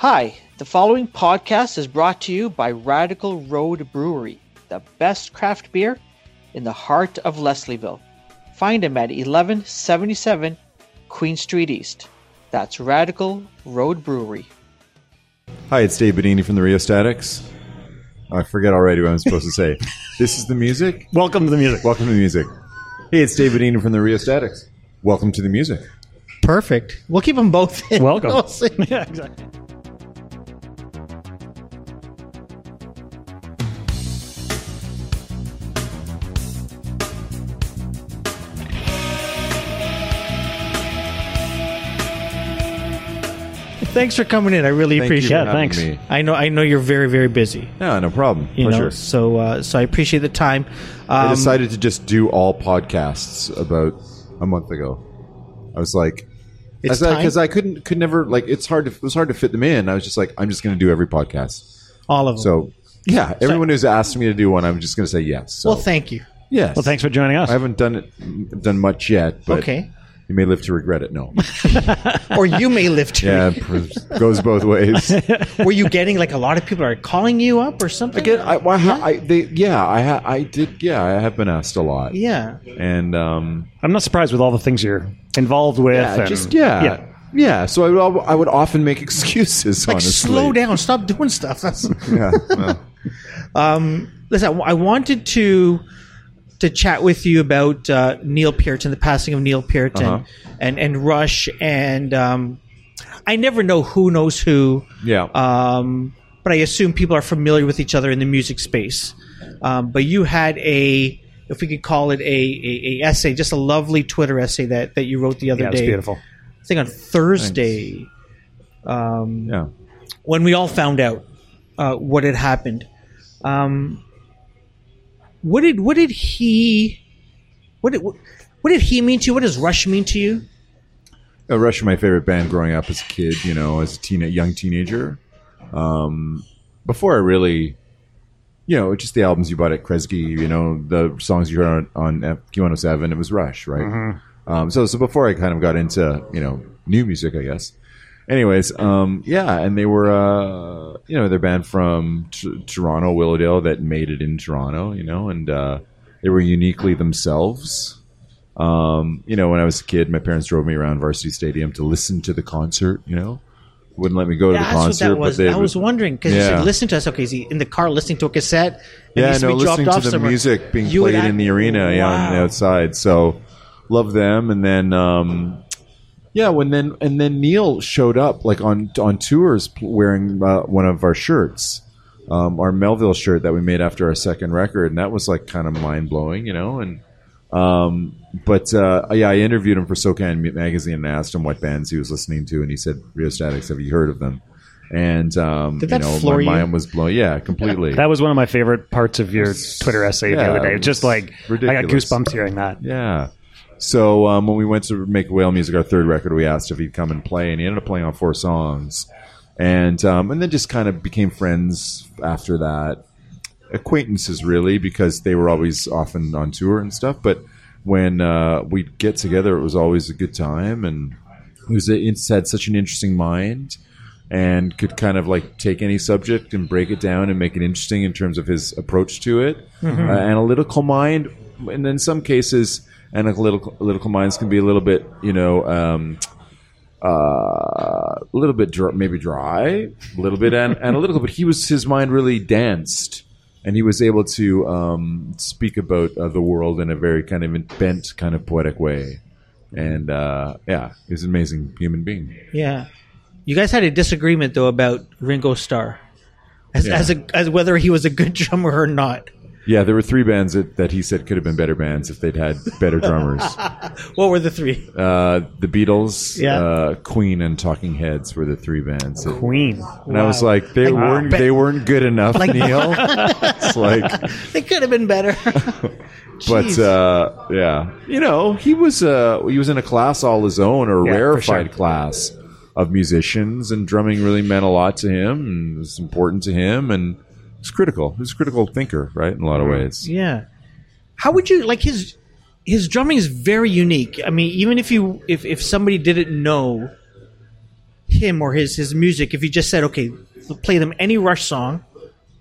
Hi, the following podcast is brought to you by Radical Road Brewery, the best craft beer in the heart of Leslieville. Find them at 1177 Queen Street East. That's Radical Road Brewery. Hi, it's Dave Bidini from the Rheostatics. I forget already what I'm supposed to say. This is the music. Welcome to the music. Welcome to the music. Hey, it's Dave Bidini from the Rheostatics. Welcome to the music. Perfect. We'll keep them both in. Welcome. We'll yeah, exactly. Thanks for coming in. I really Thank you appreciate for it. having thanks. me. I know I know you're very very busy. Yeah, no problem. You Pleasure. know, so uh, so I appreciate the time. I Um, decided to just do all podcasts about a month ago. I was like, It's because time? I couldn't, could never like. It's hard to, it was hard to fit them in. I was just like, I'm just going to do every podcast. all of them. So yeah, everyone who's asked me to do one, I'm just going to say yes. So, well, thank you. yes. Well, thanks for joining us. I haven't done it, done much yet, but Okay. You may live to regret it. No, Or you may live to. yeah, it goes both ways. Were you getting like a lot of people are calling you up or something? Again, I, why, I, they, yeah, I, ha, I did, yeah, I have been asked a lot, yeah. and um, I'm not surprised with all the things you're involved with. yeah, and- just yeah, yeah. yeah, So I would, I would often make excuses. Like honestly, slow down, stop doing stuff. That's Yeah, well, listen. I wanted to to chat with you about uh, Neil Peart and the passing of Neil Peart and, Uh-huh. and and Rush and um, I never know who knows who. yeah, um, but I assume people are familiar with each other in the music space. Um, but you had a, if we could call it a, a, a essay, just a lovely Twitter essay that, that you wrote the other Yeah, day. beautiful. I think on Thursday, yeah. when we all found out uh, what had happened. Um, what did what did he what did what did he mean to you? What does Rush mean to you? Uh, Rush, my favorite band growing up as a kid. You know, as a teen, young teenager. Um, before I really, you know, just the albums you bought at Kresge. You know, the songs you heard on, on Q107. It was Rush, right? Um, so, so before I kind of got into you know new music, I guess. Anyways, um, yeah, and they were, uh, you know, they're band from t- Toronto, Willowdale, that made it in Toronto, you know, and uh, they were uniquely themselves. Um, you know, when I was a kid, my parents drove me around Varsity Stadium to listen to the concert. You know, wouldn't let me go to That's the concert, what that was. but they I was wondering because you Yeah. said listen to us. Okay, is he in the car listening to a cassette? and yeah, to no, be listening to the somewhere? music being You played in the arena, yeah, on the outside. So, love them. And then, um, yeah, when then and then Neil showed up like on on tours wearing uh, one of our shirts, um, our Melville shirt that we made after our second record, and that was like kind of mind blowing, you know. And um, but uh, yeah, I interviewed him for SOCAN magazine and asked him what bands he was listening to, and he said Rheostatics. Have you heard of them? And um, Did that you know, floor my you? mind was blown. Yeah, completely. That was one of my favorite parts of your Twitter essay the Yeah, other day. it It's just was like I got ridiculous. goosebumps hearing that. Yeah. So um, when we went to make Whale Music, our third record, we asked if he'd come and play, and he ended up playing on four songs, and um, and then just kind of became friends after that, acquaintances really, because they were always often on tour and stuff. But when uh, we'd get together, it was always a good time, and he was it had such an interesting mind. And could kind of like take any subject and break it down and make it interesting in terms of his approach to it. Uh, analytical mind, and in some cases, analytical, analytical minds can be a little bit, you know, um, uh, a little bit maybe dry, a little bit an- analytical. But he was his mind really danced, and he was able to um, speak about uh, the world in a very kind of bent, kind of poetic way. And uh, yeah, he's an amazing human being. Yeah, you guys had a disagreement though about Ringo Starr, as Yeah. as, a, as whether he was a good drummer or not. Yeah, there were three bands that, that he said could have been better bands if they'd had better drummers. What were the three? uh, the Beatles, Yeah. uh, Queen, and Talking Heads were the three bands. that- Queen. and I was like, they Like, weren't they weren't good enough, Neil. it's like, They could have been better. but uh, yeah, you know, he was uh, he was in a class all his own, or a Yeah, rarefied sure. class of musicians, and drumming really meant a lot to him, and was important to him, and it's critical. He was a critical thinker, right, in a lot of ways. yeah. How would you like his his drumming is very unique. I mean, even if you if if somebody didn't know him or his his music, if you just said, okay, play them any Rush song,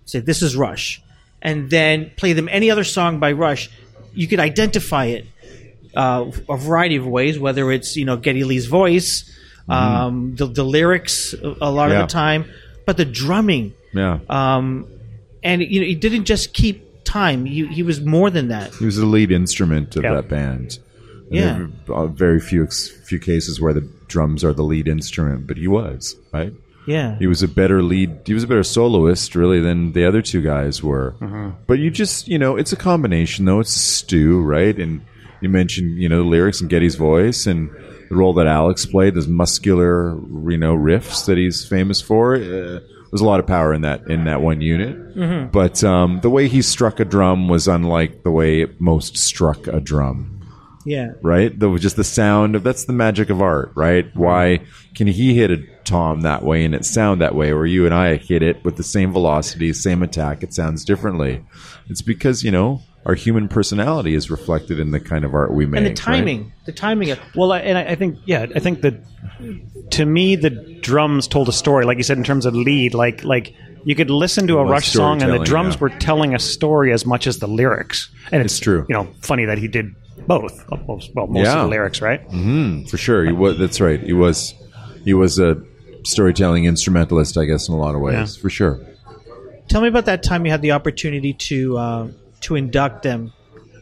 say this is Rush, and then play them any other song by Rush, you could identify it uh, a variety of ways, whether it's you know Geddy Lee's voice, um, the the lyrics a a lot Yeah. of the time, but the drumming, Yeah. um, and you know he didn't just keep time; he he was more than that. He was the lead instrument of Yeah. that band. And Yeah. there are very few few cases where the drums are the lead instrument, but he was right. Yeah, He was a better lead. He was a better soloist, really, than the other two guys were. But you just, you know, it's a combination, though. It's a stew, right? And you mentioned, you know, the lyrics and Geddy's voice and the role that Alex played, those muscular, you know, riffs that he's famous for. Uh, there's a lot of power in that in that one unit. But um, the way he struck a drum was unlike the way most struck a drum yeah, right? The, just the sound of that's the magic of art, right? Why can he hit a tom that way and it sound that way, or you and I hit it with the same velocity, same attack, it sounds differently? It's because you know our human personality is reflected in the kind of art we make, and the right? timing, the timing of Well, I- and I I think, yeah, I think that to me, the drums told a story. Like you said, in terms of lead, like like you could listen to a Rush song, and the drums yeah. were telling a story as much as the lyrics. And it's, It's true. You know, funny that he did both. Well, most of the lyrics, right? for sure. He was. That's right. He was. He was a storytelling instrumentalist, I guess, in a lot of ways, Yeah. for sure. Tell me about that time you had the opportunity to uh, to induct them.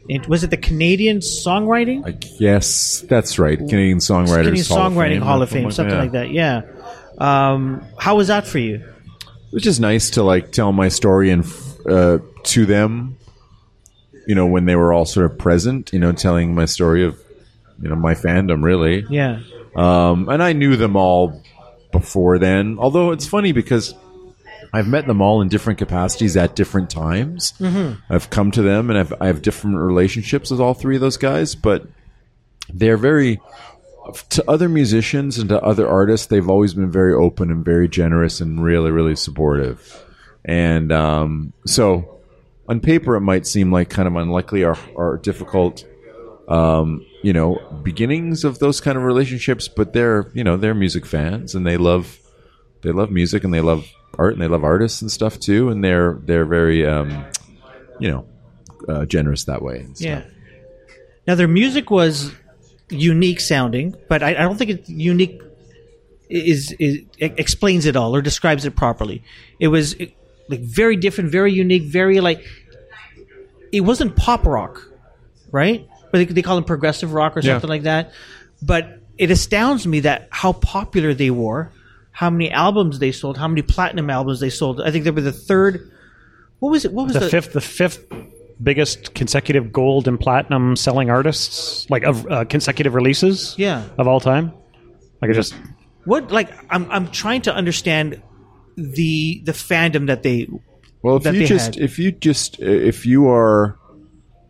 In, was it the Canadian Songwriting? I guess that's right. Canadian Songwriters Canadian Hall of Songwriting Fame, Hall of Fame, something yeah. like that. Yeah. Um, how was that for you? it was just nice to like tell my story and uh, to them you know when they were all sort of present you know telling my story of you know my fandom really Yeah. um, and i knew them all before then although it's funny because i've met them all in different capacities at different times. I've come to them and I've, i have different relationships with all three of those guys but they're very to other musicians and to other artists they've always been very open and very generous and really really supportive. And um, so on paper it might seem like kind of unlikely or, or difficult um, you know beginnings of those kind of relationships but they're you know they're music fans and they love they love music and they love art and they love artists and stuff too and they're they're very um, you know uh, generous that way and stuff. Yeah. Now their music was unique sounding, but I, I don't think it's unique is, is it explains it all or describes it properly. It was it, like very different, very unique, very like it wasn't pop rock, right? But they, they call it progressive rock or Yeah. something like that. But it astounds me that how popular they were, how many albums they sold, how many platinum albums they sold. I think they were the third. What was it? What was The the, fifth, the fifth biggest consecutive gold and platinum selling artists, like of uh, consecutive releases, Yeah. of all time. Like I just what like I'm I'm trying to understand the the fandom that they Well, if that you they just had. if you just if you are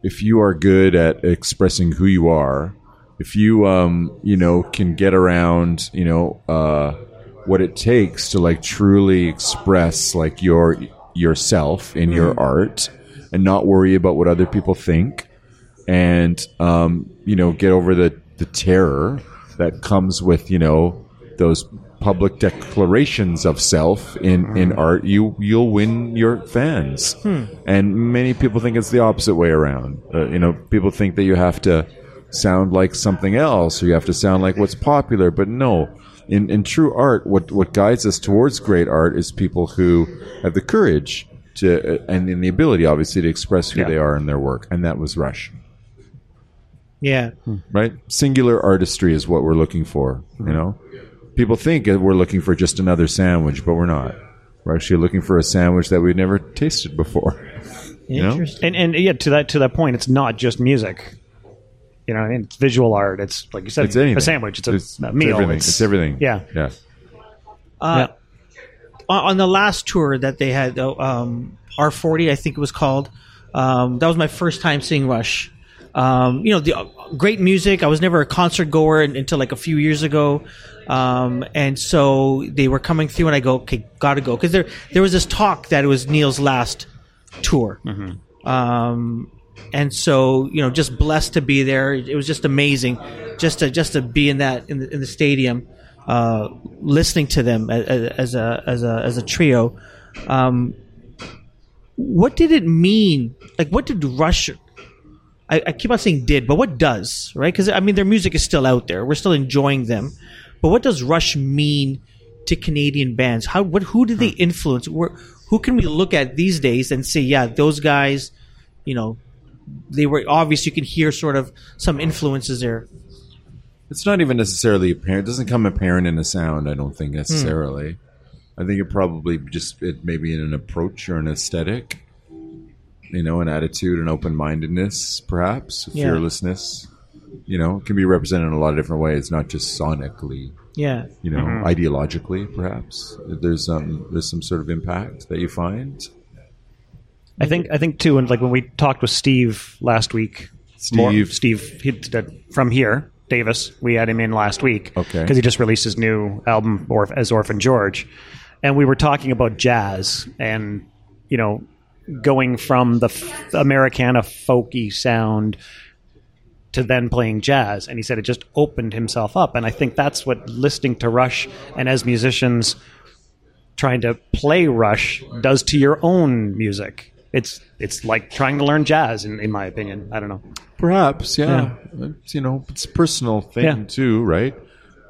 if you are good at expressing who you are, if you um you know can get around you know uh what it takes to like truly express like your yourself in your art and not worry about what other people think and um you know get over the the terror that comes with you know those public declarations of self in, in art, you you'll win your fans. And many people think it's the opposite way around. Uh, you know, people think that you have to sound like something else, or you have to sound like what's popular. But no, in in true art, what what guides us towards great art is people who have the courage to uh, and, and the ability, obviously, to express who Yeah. they are in their work. And that was Rush yeah right? Singular artistry is what we're looking for. You know, people think we're looking for just another sandwich, but we're not. We're actually looking for a sandwich that we've never tasted before. you know? interesting and and yeah, to that to that point, it's not just music. You know, what I mean? it's visual art. It's like you said, It's anything. a sandwich. It's a, It's- a it's meal. everything. It's everything. Yeah, Yeah. uh, yeah. on, on the last tour that they had uh, um, R40 I think it was called um, that was my first time seeing Rush um, you know the uh, great music I was never a concert goer until like a few years ago um, and so they were coming through and I go okay gotta go because there there was this talk that it was Neil's last tour um, and so you know just blessed to be there it was just amazing just to just to be in that in the, in the stadium uh, listening to them as, as a as a as a trio. Um, what did it mean? Like, what did Rush? I, I keep on saying did, but what does right? Because I mean, their music is still out there. We're still enjoying them, but what does Rush mean to Canadian bands? How what who did they influence? Where, who can we look at these days and say, yeah, those guys, you know, they were obvious. You can hear sort of some influences there. It's not even necessarily apparent. It doesn't come apparent in the sound. I don't think necessarily. I think it probably just it maybe in an approach or an aesthetic, you know, an attitude, an open mindedness, perhaps Yeah. fearlessness. You know, it can be represented in a lot of different ways, not just sonically. Yeah. You know, ideologically, perhaps there's um there's some sort of impact that you find. I think I think too, and like when we talked with Steve last week, Steve. Steve he, from here, Davis, we had him in last week, Okay. because he just released his new album Orph- as Orphan George, and we were talking about jazz and you know going from the f- Americana folky sound to then playing jazz, and he said it just opened himself up, and I think that's what listening to Rush and as musicians trying to play Rush does to your own music. It's it's like trying to learn jazz, in, in my opinion. I don't know. Perhaps, yeah. It's, you know, it's a personal thing Yeah. too, right?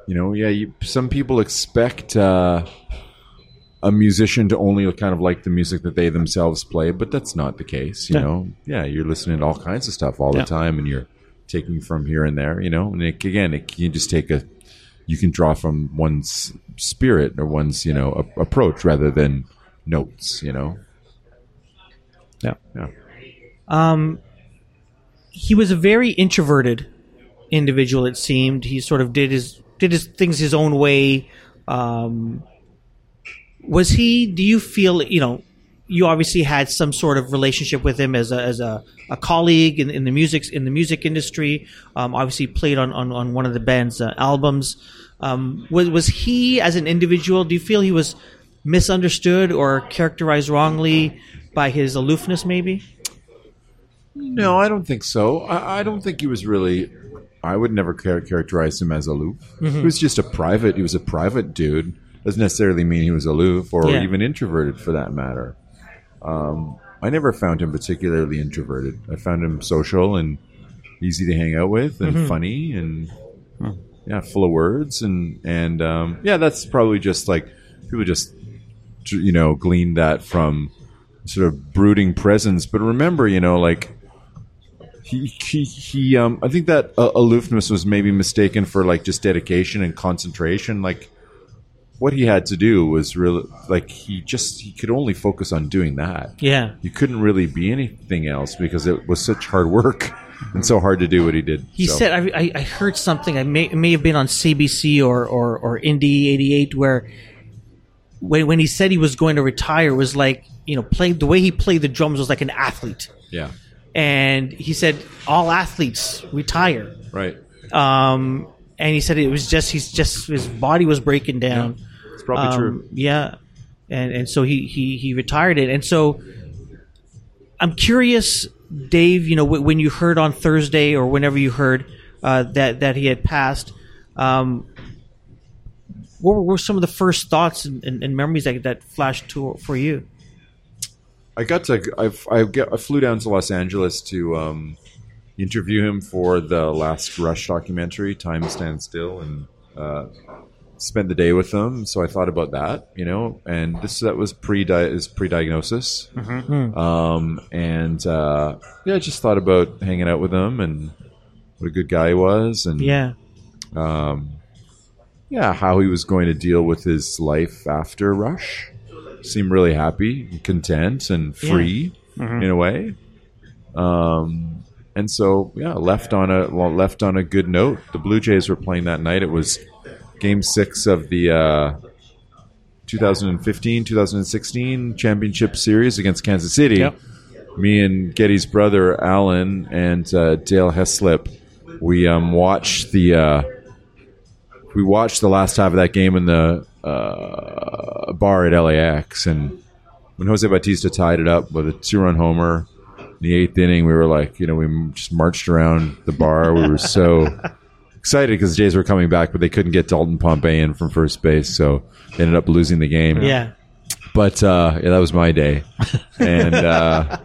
You know, yeah. You, some people expect uh, a musician to only kind of like the music that they themselves play, but that's not the case. You Yeah. know, yeah, you're listening to all kinds of stuff all Yeah. the time, and you're taking from here and there. You know, and it, again, it, you just take a, you can draw from one's spirit or one's you know a, approach rather than notes. You know, Yeah. yeah. Um, he was a very introverted individual. It seemed he sort of did his did his things his own way. Um, was he? Do you feel you know? You obviously had some sort of relationship with him as a as a, a colleague in, in the music in the music industry. Um, obviously, played on, on, on one of the band's uh, albums. Um, was was he as an individual? Do you feel he was misunderstood or characterized wrongly by his aloofness? Maybe. No, I don't think so. I, I don't think he was really. I would never char- characterize him as aloof. He was just a private. He was a private dude. Doesn't necessarily mean he was aloof or Yeah. even introverted, for that matter. Um, I never found him particularly introverted. I found him social and easy to hang out with, and funny, and yeah, full of words, and and um, yeah, that's probably just like people just you know glean that from sort of brooding presence. But remember, you know, like he he, he um I think that uh, aloofness was maybe mistaken for like just dedication and concentration. Like what he had to do was really like he just he could only focus on doing that. Yeah. You couldn't really be anything else because it was such hard work and so hard to do what he did. He So- said, I, I, I heard something. I may it may have been on CBC or or, or Indie eighty eight, where when when he said he was going to retire, was like you know playing the way he played the drums was like an athlete, "Yeah, and he said all athletes retire. right." Um, and he said it was just he's just his body was breaking down. It's probably Um, true. Yeah, and and so he he he retired it, and so I'm curious, Dave. You know, w- when you heard on Thursday or whenever you heard uh, that that he had passed, um, what were, were some of the first thoughts and, and, and memories that that flashed to for you? I got to I've, I get I flew down to Los Angeles to um, interview him for the last Rush documentary, Time Stands Still, and uh, spent the day with them. So I thought about that, you know, and this that was pre is pre diagnosis, um, and uh, yeah, I just thought about hanging out with him and what a good guy he was, and Yeah, um, yeah, how he was going to deal with his life after Rush. Seemed really happy, and content, and free in a way. Um, and so, yeah, left on a well, left on a good note. The Blue Jays were playing that night. It was Game Six of the uh, 2015-2016 championship series against Kansas City. Yep. Me and Geddy's brother Alan and uh, Dale Heslip, we um, watched the uh, we watched the last half of that game in the uh, bar at LAX, and when Jose Bautista tied it up with a two-run homer in the eighth inning, we were like, you know, we just marched around the bar. We were so excited because the Jays were coming back, but they couldn't get Dalton Pompey in from first base, so they ended up losing the game. Yeah. But uh, yeah, that was my day, and uh,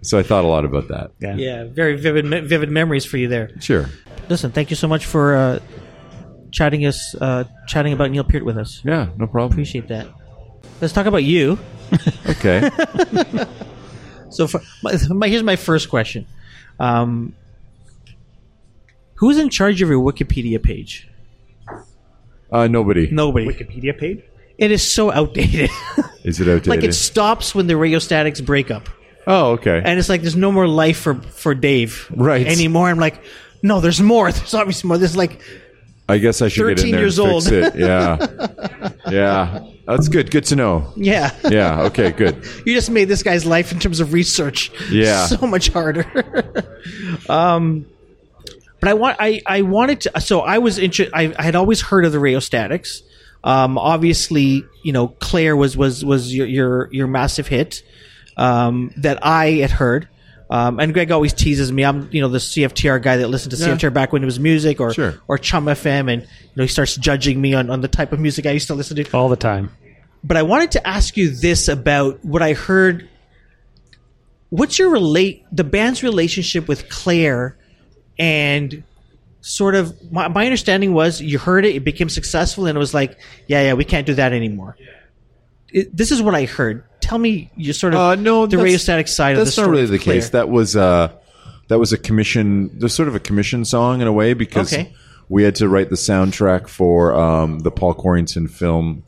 so I thought a lot about that. Yeah. Yeah. Very vivid, vivid memories for you there. Sure. Listen, thank you so much for uh, chatting us, uh, chatting about Neil Peart with us. Yeah, no problem. Appreciate that. Let's talk about you. Okay. So, for, my, my, here's my first question: um, Who's in charge of your Wikipedia page? Uh, nobody. Nobody. Wikipedia page? It is so outdated. Is it outdated? like it stops when the Rheostatics break up, oh, okay. and it's like there's no more life for for Dave Right. anymore. I'm like, no, there's more. There's obviously more. There's like, I guess I should get 13 in there years and old. it. Yeah. yeah. That's good. Good to know. yeah, Yeah. Okay. Good. you just made this guy's life in terms of research Yeah. so much harder. um, but I want I, I wanted to so I was interested I, I had always heard of the rheostatics. Um, obviously, you know, Claire was was was your your, your massive hit um, that I had heard. Um, and Greg always teases me. I'm, you know, the CFTR guy that listened to Yeah. CFTR back when it was music, or Sure. or Chum FM, and you know, he starts judging me on, on the type of music I used to listen to All the time. but I wanted to ask you this about what I heard. What's your relate the band's relationship with Claire, and sort of my, my understanding was you heard it, it became successful, and it was like, yeah, yeah, we can't do that anymore. It, this is what I heard. Tell me, you sort of Uh, no, the Rheostatic side of the That's story. not really of the Claire. case. That was uh, that was a commission. There's sort of a commission song in a way because Okay. we had to write the soundtrack for um, the Paul Quarrington film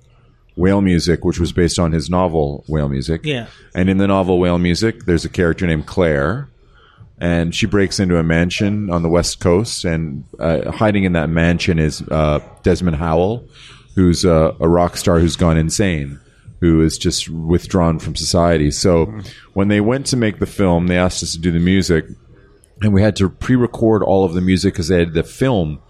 Whale Music, which was based on his novel Whale Music. Yeah. And in the novel Whale Music, there's a character named Claire, and she breaks into a mansion on the west coast, and uh, hiding in that mansion is uh, Desmond Howl, who's a, a rock star who's gone insane, who is just withdrawn from society. So mm-hmm. when they went to make the film, they asked us to do the music, and we had to pre-record all of the music because they had the film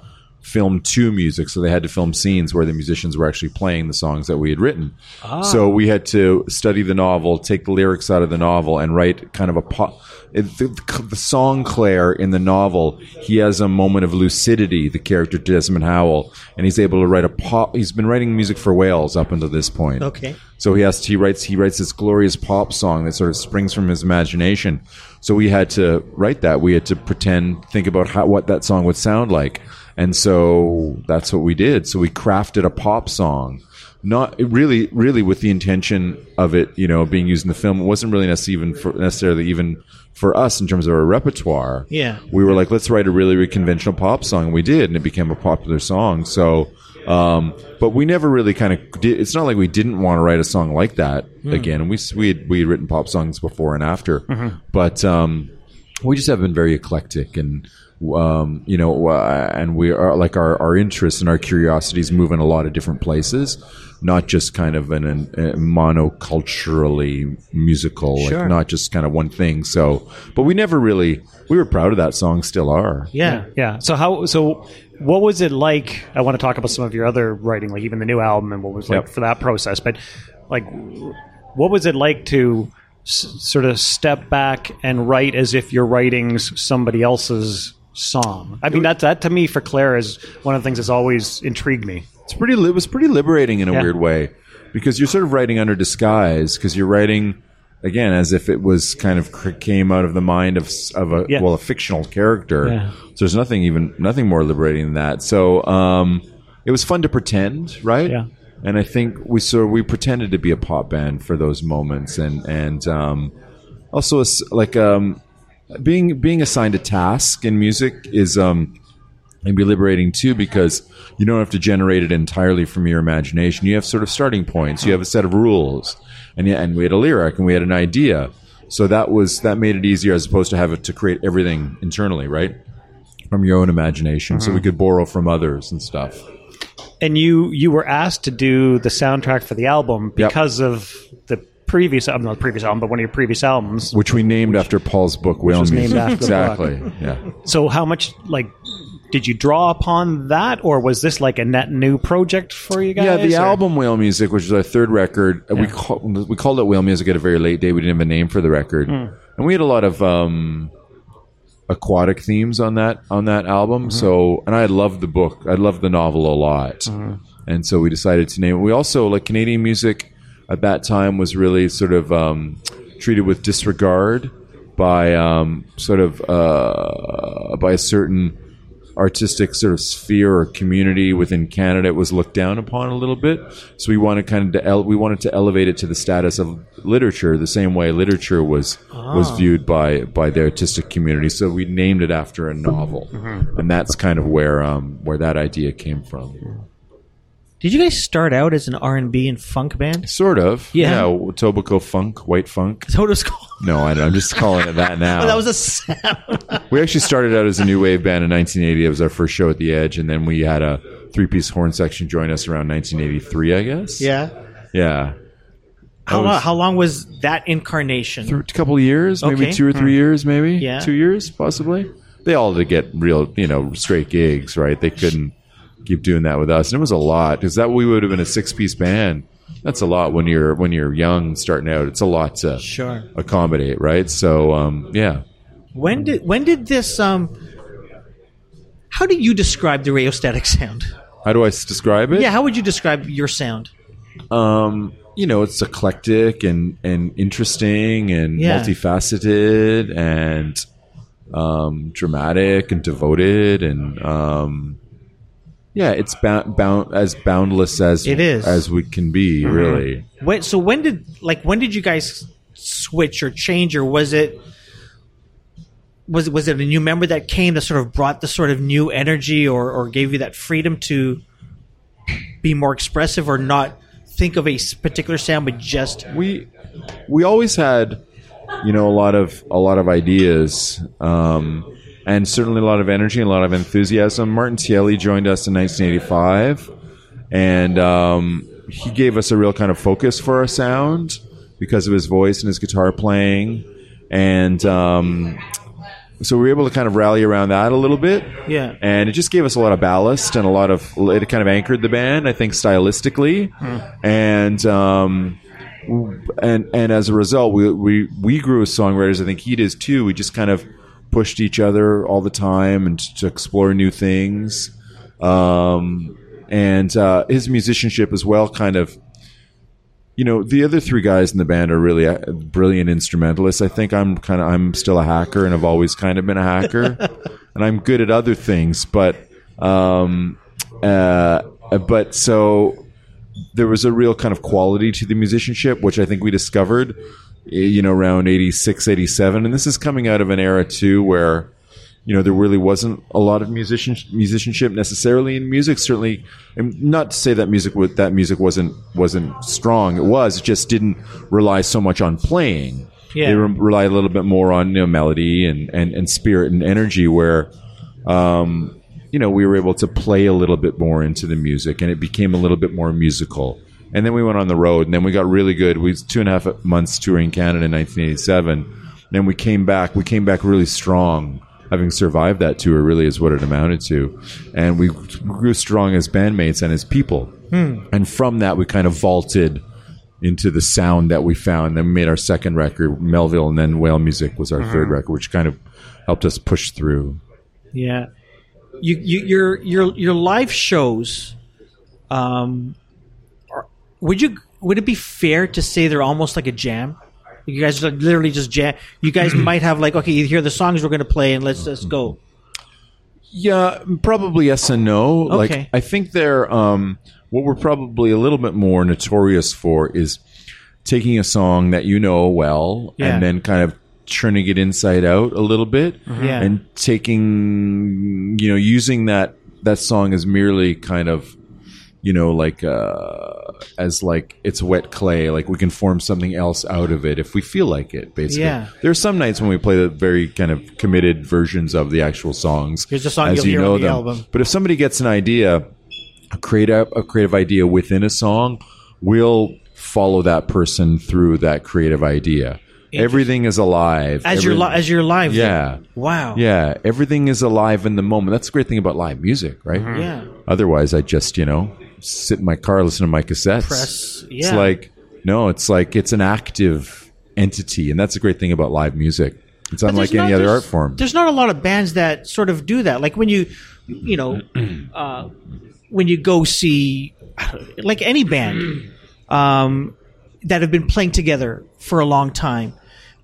film to music. So they had to film scenes where the musicians were actually playing the songs that we had written. Ah. So we had to study the novel take the lyrics out of the novel and write kind of a the, the song claire in the novel he has a moment of lucidity the character desmond howl and he's able to write a pop he's been writing music for whales up until this point Okay. so he has to, he writes he writes this glorious pop song that sort of springs from his imagination. So we had to write that. We had to pretend, think about how what that song would sound like, and so that's what we did. So we crafted a pop song, not really, really with the intention of it, you know, being used in the film. It wasn't really necessarily even for, necessarily even for us in terms of our repertoire. Yeah. we were like, let's write a really, really conventional pop song, and we did, and it became a popular song. So. Um, but we never really kind of did. It's not like we didn't want to write a song like that again. We we had, we had written pop songs before and after, but um, we just have been very eclectic and um, you know, uh, and we are like our our interests and our curiosities move in a lot of different places, not just kind of in a monoculturally musical, Sure. like not just kind of one thing. So, but we never really we were proud of that song, still are. Yeah. Yeah. So how? So what was it like? I want to talk about some of your other writing, like even the new album, and what was like Yep. for that process. But like, what was it like to s- sort of step back and write as if you're writing somebody else's song? I mean, that that to me for Claire is one of the things that's always intrigued me. It's pretty. It was pretty liberating in a Yeah. weird way because you're sort of writing under disguise because you're writing again as if it was kind of cr- came out of the mind of s- of a Yeah. well a fictional character. Yeah. So there's nothing even nothing more liberating than that. So um, it was fun to pretend, right? Yeah. And I think we sort of, we pretended to be a pop band for those moments, and and um, also it's like um, being being assigned a task in music is um, can be liberating too because you don't have to generate it entirely from your imagination. You have sort of starting points. You have a set of rules, and yeah, and we had a lyric and we had an idea. So that was that made it easier as opposed to have it to create everything internally, right? From your own imagination, so we mm-hmm. could borrow from others and stuff. And you you were asked to do the soundtrack for the album Yep. because of the previous album, not the previous album, but one of your previous albums. Which we named after Paul's book, Whale was named Music. after exactly. Yeah. So how much like did you draw upon that, or was this like a net new project for you guys? Yeah, the or- album Whale Music, which was our third record, uh we call, we called it Whale Music at a very late day. We didn't have a name for the record, Hmm. and we had a lot of um, aquatic themes on that on that album. So, and I loved the book. I loved the novel a lot, and so we decided to name it. We also like Canadian music at that time was really sort of um, treated with disregard by um, sort of uh, by a certain artistic sort of sphere or community within Canada it was looked down upon a little bit. So we wanted kind of to ele- we wanted to elevate it to the status of literature, the same way literature was was viewed by by the artistic community. So we named it after a novel, and that's kind of where um, where that idea came from. Did you guys start out as an R and B and funk band? Sort of, Yeah. Tobacco funk, white funk. Is that what it was called? No, I, I'm just calling it that now. Oh, that was a sound. We actually started out as a new wave band in 1980. It was our first show at the Edge, and then we had a three-piece horn section join us around 1983, I guess. yeah. yeah. How was- long? How long was that incarnation? A couple of years, maybe Okay. two or three mm. years, maybe Yeah. two years, possibly. They all had to get real, you know, straight gigs, right? They couldn't keep doing that with us, and it was a lot because that we would have been a six-piece band. That's a lot when you're when you're young, starting out. It's a lot to Sure. accommodate, right? So, um, yeah. When did when did this um? How do you describe the rheostatic sound? How do I describe it? Yeah, how would you describe your sound? um, you know, it's eclectic and and interesting and Yeah. multifaceted and um, dramatic and devoted and um, yeah, it's bound, bound as boundless as It is. Mm-hmm. as we can be, really. When, so when did like when did you guys switch or change or was it was it was it a new member that came that sort of brought the sort of new energy or or gave you that freedom to be more expressive or not think of a particular sound but just we we always had you know a lot of a lot of ideas um, and certainly a lot of energy and a lot of enthusiasm. Martin Tielli joined us in 1985, and um, he gave us a real kind of focus for our sound because of his voice and his guitar playing, and um, so we were able to kind of rally around that a little bit. Yeah. And it just gave us a lot of ballast and a lot of it kind of anchored the band i think stylistically. And um and and as a result we we we grew as songwriters. I think he does too. We just kind of pushed each other all the time and to explore new things. Um and uh his musicianship as well kind of you know the other three guys in the band are really uh, brilliant instrumentalists. I think i'm kind of i'm still a hacker and i've always kind of been a hacker. And i'm good at other things but um uh but so there was a real kind of quality to the musicianship which i think we discovered you know around 86 87 and this is coming out of an era too where you know there really wasn't a lot of musician musicianship necessarily in music. Certainly and not to say that music that music wasn't wasn't strong. It was. It just didn't rely so much on playing. Yeah. they re- relied a little bit more on you know, melody and, and and spirit and energy where um you know we were able to play a little bit more into the music and it became a little bit more musical and then we went on the road and then we got really good. We was two and a half months touring canada in 1987 and then we came back we came back really strong having survived that tour really is what it amounted to. And we grew strong as bandmates and as people. And from that we kind of vaulted into the sound that we found then we made our second record melville and then whale music was our third record which kind of helped us push through. Yeah, you, you your your your live shows. Um, would you would it be fair to say they're almost like a jam? You guys are literally just jam. You guys might have like okay, here are the songs we're going to play, and let's let's go. Yeah, probably yes and no. Okay. Like I think they're um, what we're probably a little bit more notorious for is taking a song that you know well Yeah. and then kind of turning it inside out a little bit Yeah. and taking you know using that that song as merely kind of you know like uh as like it's wet clay like we can form something else out of it if we feel like it basically Yeah. there are some nights when we play the very kind of committed versions of the actual songs Here's a song as you know on the them. album. But if somebody gets an idea, a creative a creative idea within a song, we'll follow that person through that creative idea. Everything is alive. As you're li- as you're live. yeah. Wow. Yeah, everything is alive in the moment. That's the great thing about live music, right? Yeah. Otherwise, I just, you know, sit in my car, listen to my cassettes. Press- It's like, no, it's like it's an active entity. And that's a great thing about live music. It's But unlike any not- other art form. There's not a lot of bands that sort of do that. Like when you, you know, uh, when you go see, like any band, um, that have been playing together for a long time,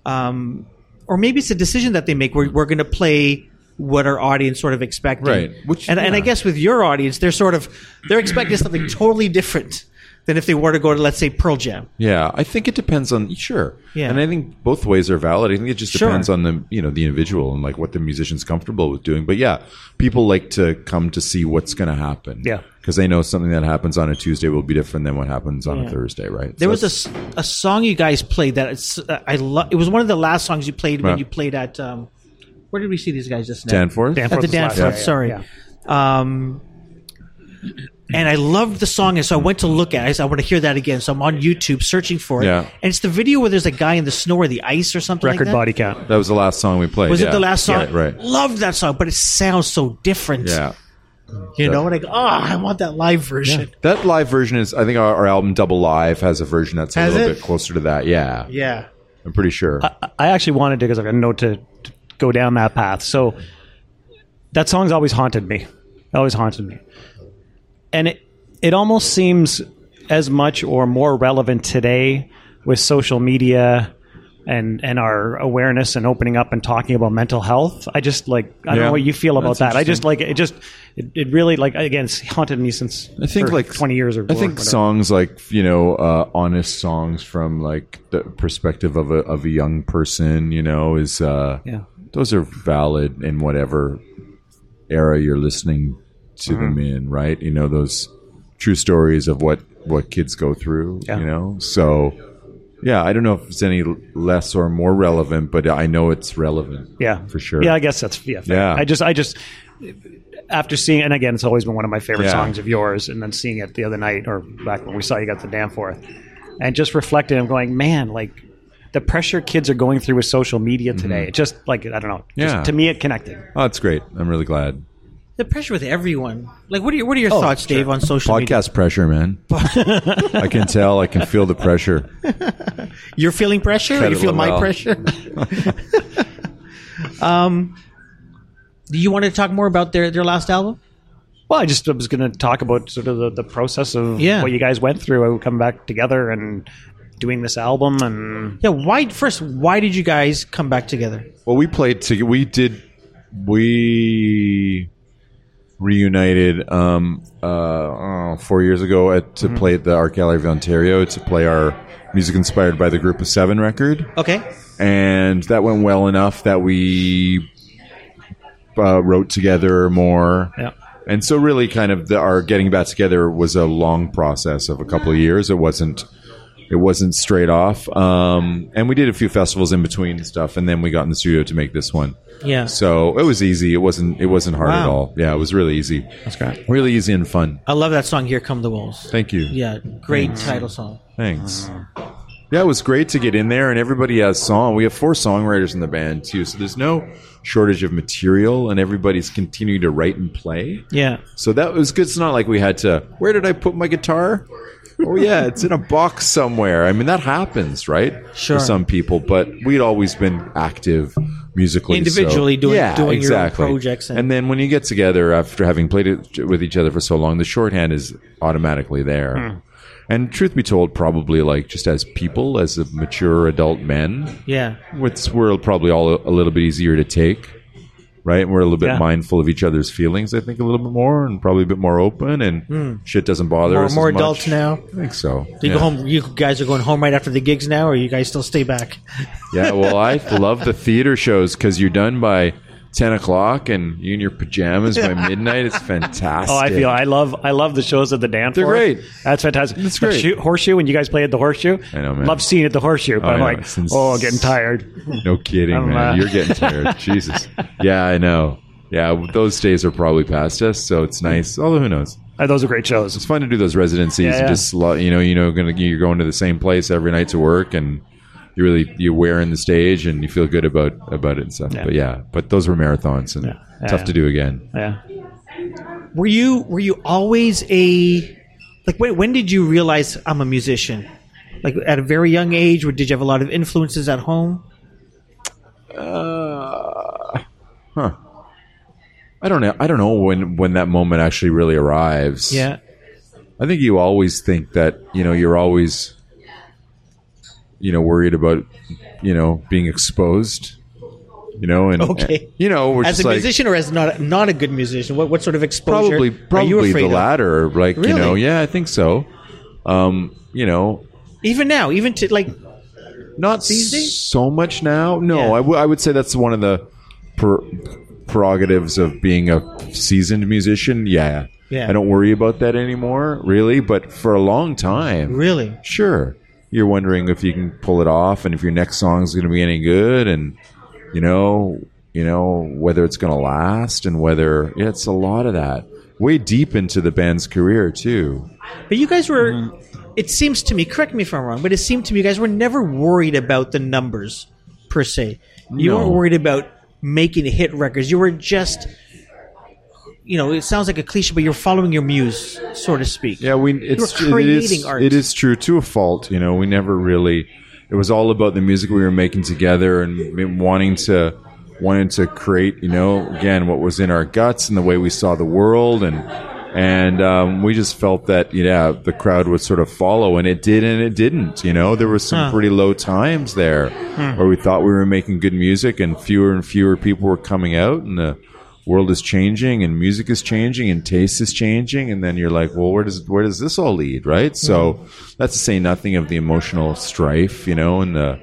um, or maybe it's a decision that they make. We're, we're going to play what our audience sort of expecting, Right. Which- and, and I guess with your audience, they're sort of they're expecting something totally different than if they were to go to let's say Pearl Jam. Yeah, I think it depends on sure. Yeah. and I think both ways are valid. I think it just Sure. depends on the you know the individual and like what the musician's comfortable with doing. But yeah, people like to come to see what's going to happen. Yeah. because they know something that happens on a Tuesday will be different than what happens on Yeah. a Thursday, right? There So was a, a song you guys played that it's, uh, I love. It was one of the last songs you played when Yeah. you played at. Um, where did we see these guys just now? Danforth. Danforth. At the was last Danforth. night, yeah. Sorry. Yeah. Um, and I loved the song, and so I went to look at it. I said, I want to hear that again. So I'm on YouTube searching for it. Yeah. And it's the video where there's a guy in the snow or the ice or something Record like that. body count. That was the last song we played. Was yeah. it the last song? Yeah, right. Loved that song, but it sounds so different. Yeah. You know, and I go, oh, I want that live version. That live version is, I think our, our album Double Live has a version that's a Has little it? bit closer to that. Yeah. Yeah. I'm pretty sure. I actually wanted to because I got a note to, to go down that path. So that song's always haunted me. Always haunted me. And it it almost seems as much or more relevant today with social media and and our awareness and opening up and talking about mental health. I just like I don't know what you feel about that. I just like it just it, it really like again it's haunted me since I think like 20 years or I think whatever. songs like you know uh, honest songs from like the perspective of a of a young person, you know, is uh, Yeah. Those are valid in whatever era you're listening to them Mm-hmm. in, right? You know those true stories of what what kids go through, Yeah. you know. So yeah, I don't know if it's any less or more relevant, but I know it's relevant. Yeah, for sure. Yeah, I guess that's yeah. fair. Yeah. I just, I just after seeing, and again, it's always been one of my favorite Yeah. songs of yours, and then seeing it the other night or back when we saw you got the Danforth, and just reflecting, I'm going, man, like the pressure kids are going through with social media today. It just like I don't know. Just, Mm-hmm. Yeah. to me, it connected. Oh, that's great. I'm really glad. The pressure with everyone. Like, what are your, what are your thoughts, Dave, on social media? Podcast pressure, man. I can tell. I can feel the pressure. You're feeling pressure? Or Cut you feel my well. pressure? um, do you want to talk more about their, their last album? Well, I just was going to talk about sort of the, the process of Yeah. what you guys went through, I would come back together and doing this album, and Yeah. Why first? Why did you guys come back together? Well, we played together we did we reunited um uh oh, four years ago at to play at the Art Gallery of Ontario to play our music inspired by the Group of Seven record, Okay. and that went well enough that we uh, wrote together more. yeah. And so, really, kind of the, our getting back together was a long process of a couple of years. It wasn't, it wasn't straight off. Um, and we did a few festivals in between and stuff, and then we got in the studio to make this one. Yeah. So it was easy. It wasn't. It wasn't hard at all. Yeah, it was really easy. That's great. Really easy and fun. I love that song. Here come the wolves. Thank you. Yeah. Great title song. Thanks. Yeah, it was great to get in there, and everybody has song. We have four songwriters in the band too, so there's no shortage of material, and everybody's continuing to write and play. Yeah. So that was good. It's not like we had to. Where did I put my guitar? oh yeah, it's in a box somewhere. I mean that happens, right? Sure. For some people, but we'd always been active musically, so- Individually doing- yeah, doing your own exactly. projects and- and then when you get together after having played it with each other for so long, the shorthand is automatically there. Hmm. And truth be told, probably like just as people, as a mature adult men, Yeah. it's, we're probably all a little bit easier to take, right? And we're a little bit Yeah. mindful of each other's feelings, I think, a little bit more, and probably a bit more open, and hmm. shit doesn't bother More, us. more as much. adults now. I think so. Do you yeah. go home? You guys are going home right after the gigs now, or you guys still stay back? Yeah, well, I love the theater shows because you're done by ten o'clock, and you in your pajamas by midnight. It's fantastic. Oh, I feel I love I love the shows at the Danforth. They're great. That's fantastic. That's great. shoe- horseshoe when you guys play at the horseshoe. I know, man. Love seeing it at the horseshoe. But I I'm like, since- oh, getting tired. No kidding, I'm, man. uh, You're getting tired. Jesus. Yeah, I know. Yeah, those days are probably past us, so it's nice. Although who knows? Uh, those are great shows. It's fun to do those residencies Yeah, and yeah. just you know, you know, gonna you're going to the same place every night to work, and you really you're wearing the stage and you feel good about about it and stuff. Yeah. But yeah, but those were marathons and Yeah. tough to do again. Yeah. Were you were you always a like when, when did you realize I'm a musician? Like at a very young age, or did you have a lot of influences at home? Uh, huh. I don't know. I don't know when when that moment actually really arrives. Yeah. I think you always think that you know you're always you know worried about you know being exposed. You know, and Okay. and, you know, we're As a like musician or as not not a good musician? What what sort of exposure probably are you probably the of? latter. Like you know, yeah, I think so. Um, you know, Even now, even to like not These days? so much now. No, Yeah. I, w- I would say that's one of the per- prerogatives of being a seasoned musician. Yeah, Yeah. I don't worry about that anymore, really. But for a long time, really. sure, you're wondering if you can pull it off, and if your next song is going to be any good, and you know, you know whether it's going to last, and whether yeah, it's a lot of that. Way deep into the band's career too. But you guys were. It seems to me. Correct me if I'm wrong, but it seemed to me you guys were never worried about the numbers per se. You No. weren't worried about making hit records. You were just. You know, it sounds like a cliche, but you're following your muse, so to speak. Yeah, we it's were it is, creating art. It is true to a fault. You know, we never really. It was all about the music we were making together and wanting to wanting to create. You know, again, what was in our guts and the way we saw the world, and and um, we just felt that yeah, the crowd would sort of follow, and it did, and it didn't. You know, there were some Huh. pretty low times there Hmm. where we thought we were making good music, and fewer and fewer people were coming out, and the world is changing and music is changing and taste is changing and then you're like well where does where does this all lead right? So that's to say nothing of the emotional strife you know and the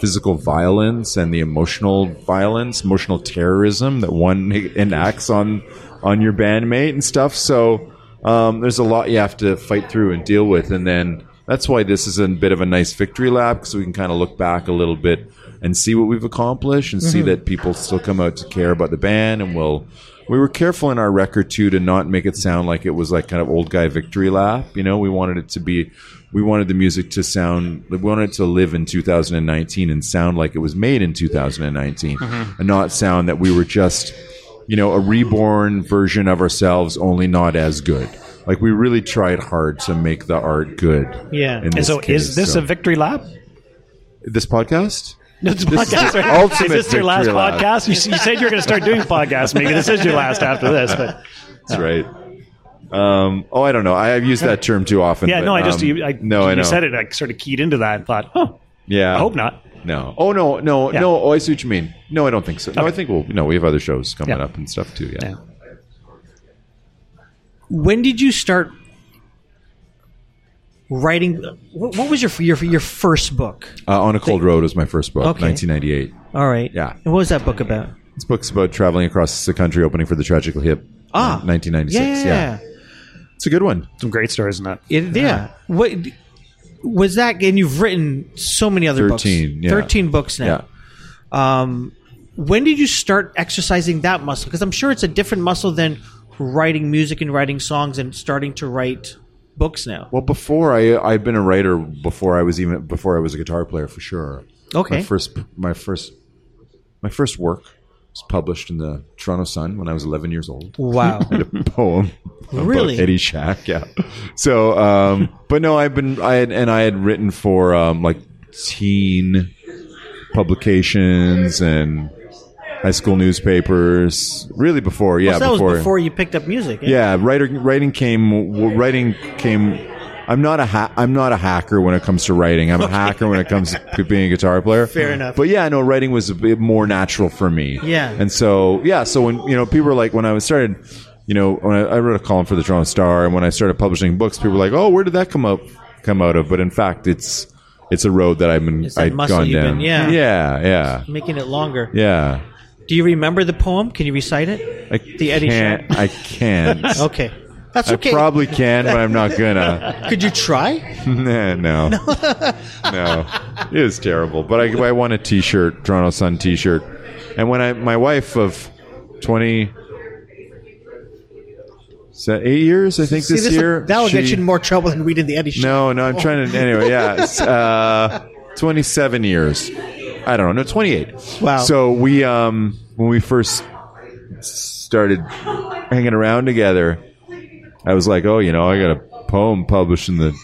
physical violence and the emotional violence emotional terrorism that one enacts on on your bandmate and stuff. So um, there's a lot you have to fight through and deal with. And then that's why this is a bit of a nice victory lap because we can kind of look back a little bit and see what we've accomplished and see mm-hmm. that people still come out to care about the band and we'll we were careful in our record too to not make it sound like it was like kind of old guy victory lap you know? We wanted it to be we wanted the music to sound we wanted it to live in 2019 and sound like it was made in 2019 mm-hmm. and not sound that we were just you know a reborn version of ourselves only not as good. Like we really tried hard to make the art good Yeah. And And so, case, is this so- a victory lap? this podcast This is the ultimate Is this your last lap. podcast? You, you said you were going to start doing podcasts. Maybe this is your last after this. But That's right. Um, oh, I don't know. I, have used that term too often. yeah, but, no, I just um, you, I, no, you I know. said it. I sort of keyed into that and thought, huh, Yeah, I hope not. No. Oh no, no, Yeah. no. Oh, I see what you mean. No, I don't think so. No, I think we'll. No, we have other shows coming Yeah. up and stuff too. Yeah. Yeah. When did you start writing? What, what was your your your first book? Uh, On a Cold Road was my first book, Okay. 1998. All right. Yeah. And what was that book about? This book's about traveling across the country, opening for the Tragically Hip. Ah. in 1996. Yeah. it's a good one. Some great stories in that. It, yeah. What was that? And you've written so many other 13, books. yeah. Thirteen books now. Yeah. Um, when did you start exercising that muscle? Because I'm sure it's a different muscle than writing music and writing songs and starting to write books now. Well, before I I've been a writer before I was even before I was a guitar player for sure. Okay. My first my first my first work was published in the Toronto Sun when I was 11 years old. Wow. a poem Really? Eddie Shack. Yeah. So, um, but no, I've been I had and I had written for um, like teen publications and high school newspapers. Really before, yeah, so that before, was before you picked up music. eh? yeah, writing writing came writing came. I'm not a ha- I'm not a hacker when it comes to writing. I'm a hacker when it comes to being a guitar player. Fair enough. But yeah, no, writing was a bit more natural for me. Yeah. And so yeah, so when you know people were like when I was started, you know, when I, I wrote a column for the Toronto Star, and when I started publishing books, people were like, "Oh, where did that come up come out of?" But in fact, it's it's a road that I've been It's that I'd muscle gone down. been- yeah. yeah, yeah, Making it longer. yeah. Do you remember the poem? Can you recite it? I The Eddie can't. I can't. Okay. That's okay. I probably can, but I'm not gonna. Could you try? Nah, no, no, it was terrible. But I, I won a T-shirt, Toronto Sun T-shirt, and when I my wife of twenty, se- eight years, I think See, this, this year. that'll get you in more trouble than reading the Eddie Show. No, no, I'm trying to. Anyway, yeah, uh, twenty-seven years. I don't know, no, twenty-eight. Wow. So we, um, when we first started hanging around together, I was like, oh, you know, I got a poem published in the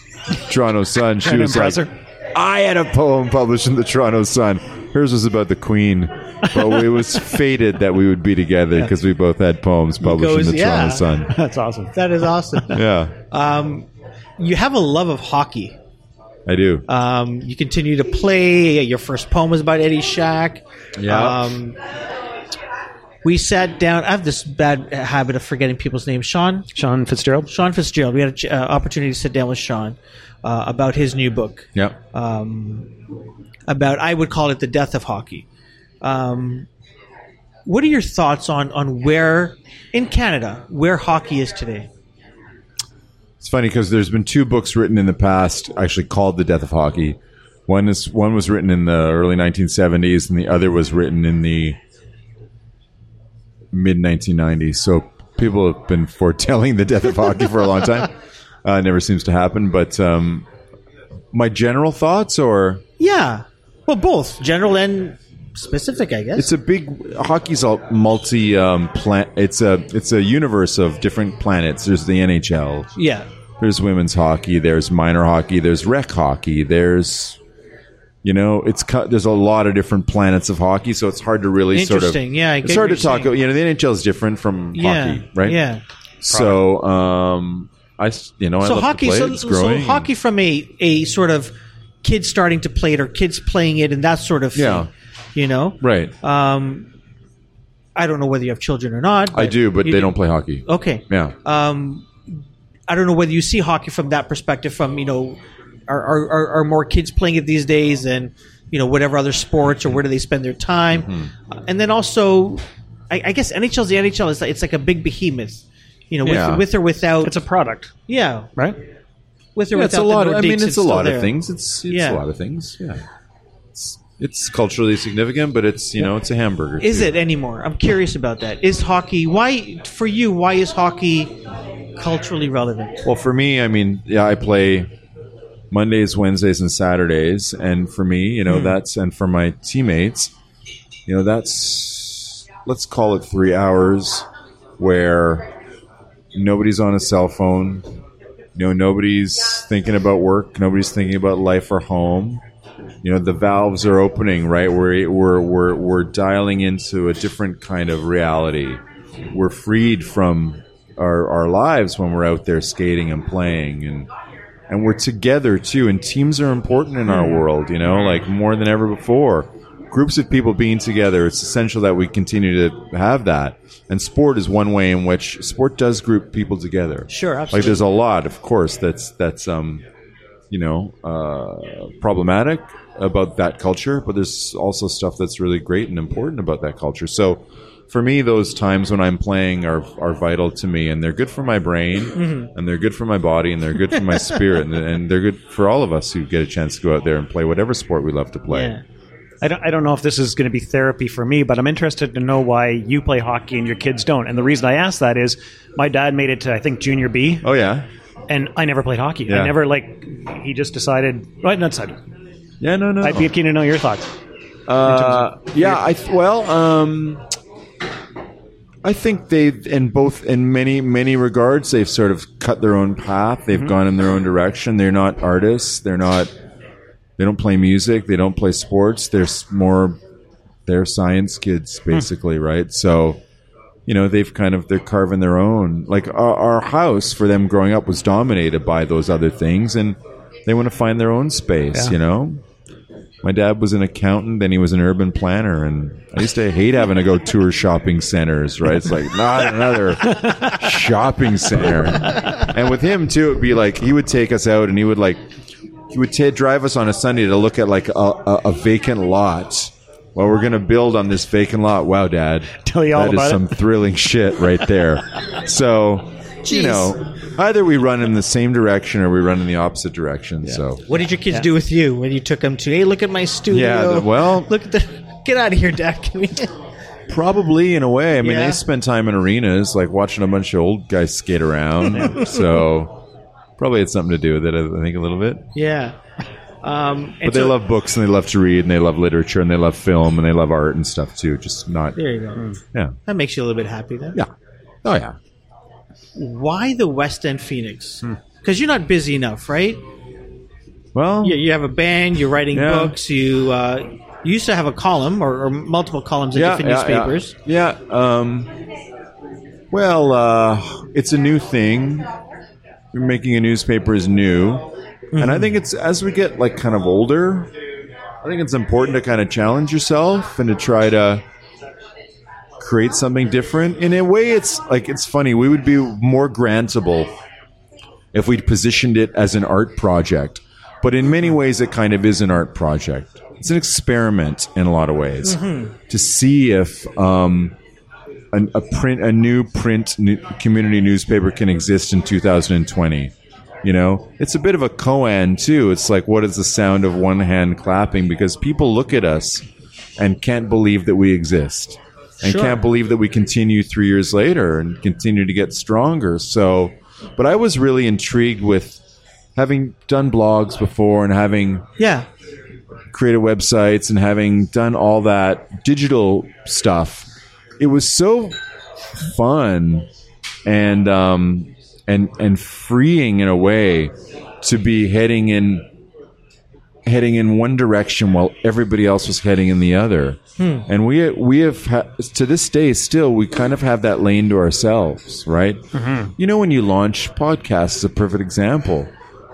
Toronto Sun. She was impress like, her? I had a poem published in the Toronto Sun. Hers was about the Queen, but it was fated that we would be together because we both had poems published goes- in the yeah. Toronto Sun. That's awesome. That is awesome. Yeah, um, you have a love of hockey. I do. Um, you continue to play. Your first poem was about Eddie Shack. Yeah. Um, we sat down. I have this bad habit of forgetting people's names. Sean, Sean Fitzgerald. Sean Fitzgerald. We had an uh, opportunity to sit down with Sean uh, about his new book. yeah. Um, about I would call it the death of hockey. Um, what are your thoughts on on where in Canada where hockey is today? It's funny because there's been two books written in the past, actually called "The Death of Hockey." One is one was written in the early 1970s, and the other was written in the mid 1990s. So people have been foretelling the death of hockey for a long time. Uh, never seems to happen. But um, my general thoughts, or Yeah, well, both general and specific, I guess. it's a big hockey's a multi um, plan. It's a it's a universe of different planets. There's the NHL. yeah, There's women's hockey. There's minor hockey. There's rec hockey. There's, you know, it's cut. There's a lot of different planets of hockey, so it's hard to really sort of. Interesting. Yeah, I it's get hard what to you're talk. saying. You know, the NHL is different from yeah, hockey, right? Yeah. So, um, I s- you know, I So love hockey, to play so, it. It's so growing. hockey from a a sort of kids starting to play it or kids playing it and that sort of thing. Yeah. You know, right? um, I don't know whether you have children or not. I do, but they do. don't play hockey. Okay. Yeah. Um, I don't know whether you see hockey from that perspective. From you know, are are, are, are more kids playing it these days than you know whatever other sports or where do they spend their time? Mm-hmm. Uh, and then also, I, I guess NHL's the NHL. It's like, it's like a big behemoth. You know, with, Yeah. with or without. It's a product, yeah, right? with or Yeah, without it's a lot. the Of, I mean, it's a lot there. of things. It's it's Yeah. a lot of things. Yeah. It's, it's culturally significant, but it's you know it's a hamburger. Is too. it anymore? I'm curious about that. Is hockey why for you? Why is hockey culturally relevant? Well, for me, I mean, yeah, I play Mondays, Wednesdays, and Saturdays, and for me, you know, hmm. that's and for my teammates, you know, that's let's call it three hours where nobody's on a cell phone, you know, nobody's thinking about work, nobody's thinking about life or home. You know, the valves are opening, right? We're we're we're we're dialing into a different kind of reality. We're freed from our our lives when we're out there skating and playing and and we're together too and teams are important in our world you know like more than ever before. Groups of people being together it's essential that we continue to have that. And sport is one way in which sport does group people together. Sure, absolutely. like there's a lot of course that's that's um you know uh problematic about that culture but there's also stuff that's really great and important about that culture. So for me, those times when I'm playing are are vital to me, and they're good for my brain, Mm-hmm. and they're good for my body, and they're good for my spirit, and, and they're good for all of us who get a chance to go out there and play whatever sport we love to play. Yeah. I don't, I don't know if this is going to be therapy for me, but I'm interested to know why you play hockey and your kids don't. And the reason I ask that is my dad made it to, I think, junior B, Oh yeah, and I never played hockey. Yeah. I never, like, he just decided, right, not decided. yeah, no, no. I'd be keen to know your thoughts. Uh, yeah, I th- well, um, I think they've in both in many many regards they've sort of cut their own path. They've mm-hmm. gone in their own direction. They're not artists. They're not. They don't play music. They don't play sports. They're more. They're science kids, hmm. basically, right? So, you know, they've kind of they're carving their own. Like our, our house for them growing up was dominated by those other things, and they want to find their own space. Yeah. You know, my dad was an accountant, then he was an urban planner, and I used to hate having to go tour shopping centers. Right? It's like not another shopping center. And with him too, it'd be like he would take us out, and he would like he would t- drive us on a Sunday to look at like a, a, a vacant lot. Well, we're gonna build on this vacant lot. Wow, Dad! Tell you all That is about it. some thrilling shit right there. So, you know, either we run in the same direction or we run in the opposite direction. So, What did your kids do with you when you took them to? Hey, look at my studio. Yeah, the- well- look at the. Get out of here, Dad. Probably in a way. I mean, Yeah. they spend time in arenas, like watching a bunch of old guys skate around. so probably had something to do with it. I think a little bit. yeah. Um, But they so- love books and they love to read and they love literature and they love film and they love art and stuff too. Just not. There you go. Yeah. That makes you a little bit happy then. Yeah. Oh yeah. Why the West End Phoenix? Because you're not busy enough, right? Well, You, you have a band. You're writing Yeah. books. You uh, You used to have a column or, or multiple columns in different newspapers. Yeah. yeah. Um, well, uh, it's a new thing. Making a newspaper is new, and Mm-hmm. I think it's as we get like kind of older. I think it's important to kind of challenge yourself and to try to create something different. In a way, it's like it's funny. We would be more grantable if we positioned it as an art project. But in many ways, it kind of is an art project. It's an experiment in a lot of ways to see if um, an, a print, a new print new community newspaper can exist in 2020. You know, it's a bit of a koan too. It's like, what is the sound of one hand clapping? Because people look at us and can't believe that we exist, and Sure. can't believe that we continue three years later and continue to get stronger. So, but I was really intrigued with having done blogs before and having Yeah. created websites and having done all that digital stuff, it was so fun and um, and and freeing in a way to be heading in heading in one direction while everybody else was heading in the other. Hmm. And we we have ha- to this day still we kind of have that lane to ourselves, right? Mm-hmm. You know, when you launch podcasts, is a perfect example.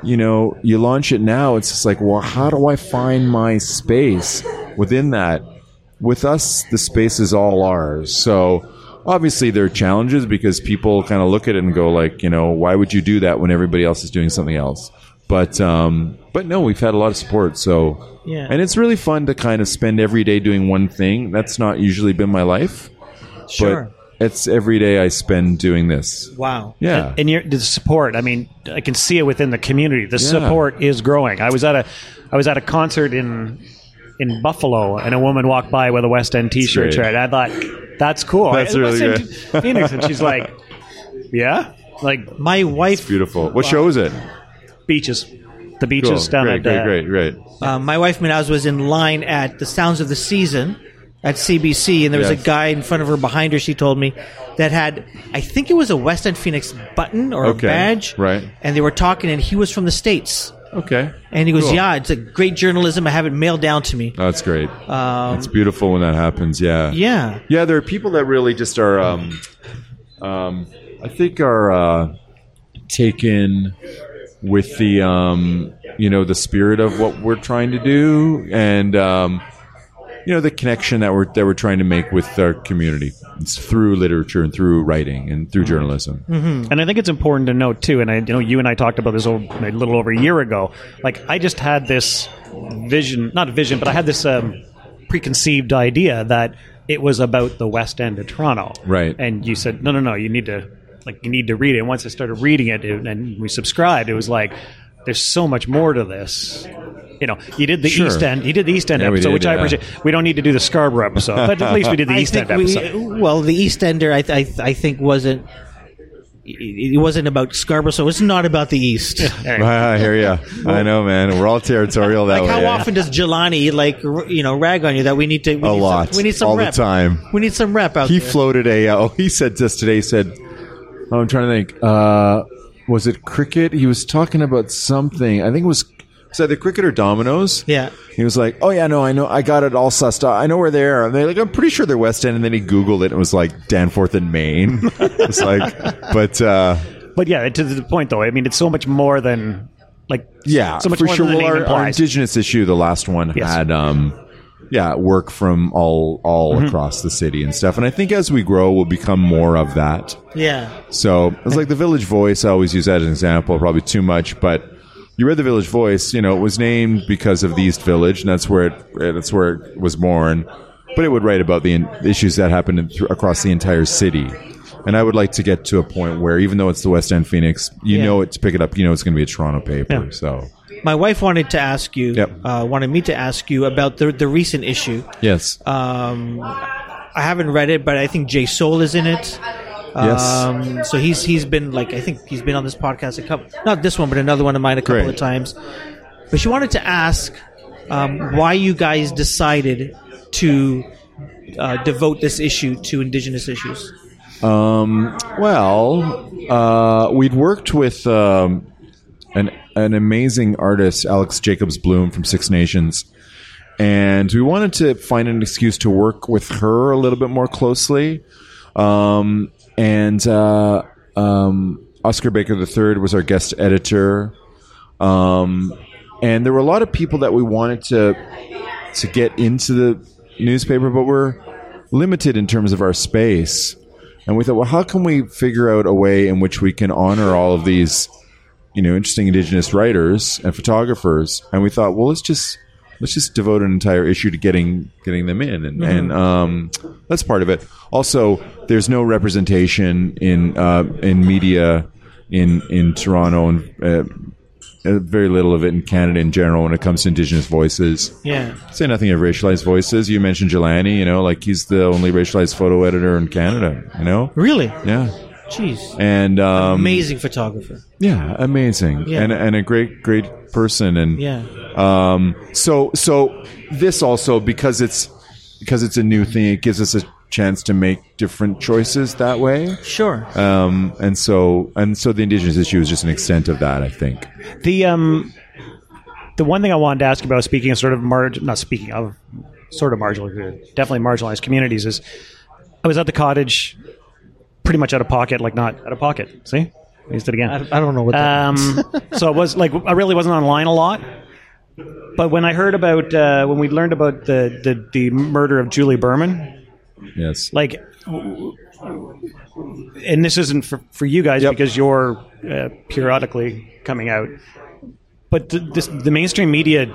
You know, you launch it now, it's just like, well, how do I find my space within that? With us, the space is all ours. So obviously there are challenges because people kind of look at it and go like, you know, why would you do that when everybody else is doing something else? But um, but no, we've had a lot of support. So Yeah. and it's really fun to kind of spend every day doing one thing. That's not usually been my life, Sure. but it's every day I spend doing this. wow. Yeah, and your the support. I mean, I can see it within the community. The Yeah. support is growing. I was at a I was at a concert in in Buffalo, and a woman walked by with a West End T-shirt. Right, I thought that's cool. That's I- really End Phoenix, and she's like, "Yeah, like My wife. beautiful. What show is it? Beaches, the Cool. beaches down Great, at great, uh, great, great. Uh, my wife Minaz was in line at the Sounds of the Season at CBC, and there was Yes. a guy in front of her behind her. She told me that had, I think it was a West End Phoenix button or Okay, a badge, right. And they were talking, and he was from the states, Okay, and he goes, Cool. "Yeah, it's a great journalism. I have it mailed down to me." Oh, that's great. it's beautiful when that happens. Yeah, Um, Yeah, Yeah, there are people that really just are. Um, um, I think are uh, taken with the um, you know the spirit of what we're trying to do, and um, you know the connection that we're that we're trying to make with our community it's through literature and through writing and through journalism. And I think it's important to note too, and I you know you and I talked about this a a little over a year ago. Like I just had this vision, not vision, but I had this um, preconceived idea that it was about the West End of Toronto. Right. And you said, no, no, no, you need to like you need to read it. And once I started reading it, it and we subscribed, it was like there's so much more to this. You know, you did the Sure. East End, you did the East End Yeah, episode, did, which I appreciate. We don't need to do the Scarborough episode, but at least we did the I East End we, episode. well, the East Ender, I, I, I think wasn't. It it wasn't about Scarborough, so it's not about the East. I hear you. I know, man. We're all territorial that Like way. how eh? often does Jelani like r- you know rag on you that we need to we A need lot. some, we need some All the time. we need some rep out he there. floated a. Uh, oh, he said to us today. He said, "I'm trying to think. Uh, was it cricket? He was talking about something. I think it was." Was either cricket or dominoes? Yeah. He was like, "Oh yeah, no, I know, I got it all sussed out. I know where they are." And they're like, "I'm pretty sure they're West End." And then he Googled it, and it was like Danforth and Main. it's like, but uh, But yeah, to the point though, I mean, it's so much more than like yeah, so much for more sure. than the Well, name our, our indigenous issue, the last one Yes. had, um, yeah, work from all all Mm-hmm. across the city and stuff. And I think as we grow, we'll become more of that. Yeah. So it's like the Village Voice. I always use that as an example, probably too much, but you read the Village Voice. You know, it was named because of the East Village, and that's where it that's where it was born. But it would write about the in- issues that happened in, thr- across the entire city. And I would like to get to a point where, even though it's the West End Phoenix, you Yeah. know it to pick it up. You know it's going to be a Toronto paper. Yeah. So My wife wanted to ask you, Yep. uh, wanted me to ask you about the the recent issue. yes, Um, I haven't read it, but I think Jay Soule is in it. Yes. Um, so he's he's been like I think he's been on this podcast a couple, not this one, but another one of mine a couple Great. of times. But she wanted to ask um, why you guys decided to uh, devote this issue to Indigenous issues. Um, well, uh, we'd worked with um, an an amazing artist, Alex Jacobs-Blum from Six Nations, and we wanted to find an excuse to work with her a little bit more closely. Um, and uh, um, Oscar Baker III was our guest editor. Um, and there were a lot of people that we wanted to to get into the newspaper, but we're limited in terms of our space. And we thought, well, how can we figure out a way in which we can honor all of these, you know, interesting Indigenous writers and photographers? And we thought, well, let's just let's just devote an entire issue to getting getting them in, and, and um, that's part of it. Also, there's no representation in uh, in media in in Toronto and. Uh, uh, very little of it in Canada in general when it comes to Indigenous voices. Yeah. Say nothing of racialized voices. You mentioned Jelani, you know, like he's the only racialized photo editor in Canada, you know? Really? Yeah. Jeez. And um, Amazing photographer. yeah, amazing. Yeah. And and a great great person and Yeah. um so so this also because it's because it's a new thing, it gives us a chance to make different choices that way. Sure. Um and so and so the indigenous issue is just an extent of that, I think. The um, the one thing I wanted to ask about, speaking of sort of marg, not speaking of sort of marginalized, definitely marginalized communities, is I was at the cottage, pretty much out of pocket, like not out of pocket. See, I used it again. I, I don't know what that. Um, so it was like I really wasn't online a lot. But when I heard about uh, when we learned about the, the the murder of Julie Berman, Yes. like, and this isn't for, for you guys Yep. because you're uh, periodically coming out, but the, this, the mainstream media,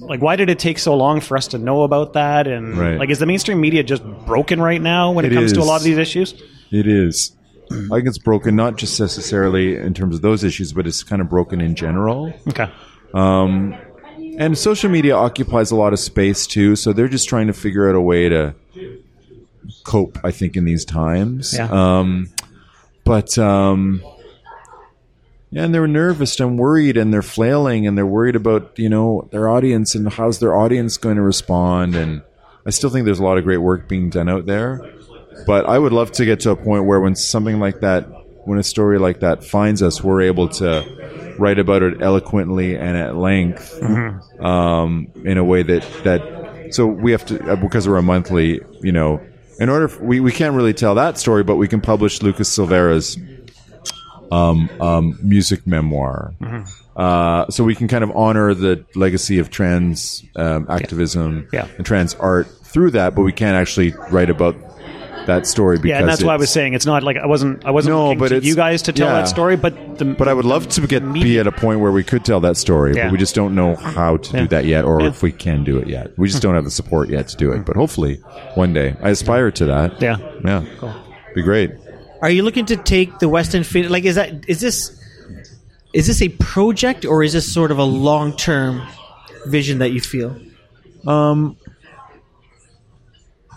like, why did it take so long for us to know about that? And Right. like, is the mainstream media just broken right now when it, It comes to a lot of these issues? It is. I think it's broken not just necessarily in terms of those issues, but it's kind of broken in general. Okay. And social media occupies a lot of space too, so they're just trying to figure out a way to cope. I think in these times. Yeah. Um, but um, yeah, and they're nervous and worried, and they're flailing, and they're worried about you know their audience and how's their audience going to respond. And I still think there's a lot of great work being done out there. But I would love to get to a point where when something like that, when a story like that finds us, we're able to write about it eloquently and at length um, in a way that that so we have to uh, because we're a monthly, you know. In order, f we we can't really tell that story, but we can publish Lucas Silveira's um, um, music memoir. Uh, so we can kind of honor the legacy of trans um, activism Yeah. and trans art through that, but we can't actually write about that story because Yeah, and that's why I was saying it's not like I wasn't I wasn't No, but to it's- you guys to tell yeah. that story, but the But I would love to get be at a point where we could tell that story, Yeah. but we just don't know how to Yeah. do that yet, or Yeah. if we can do it yet. We just hmm. don't have the support yet to do it. But hopefully, one day, I aspire to that. yeah. yeah, be great. Are you looking to take the Western Fin? Like, is that is this is this a project or is this sort of a long term vision that you feel? Um,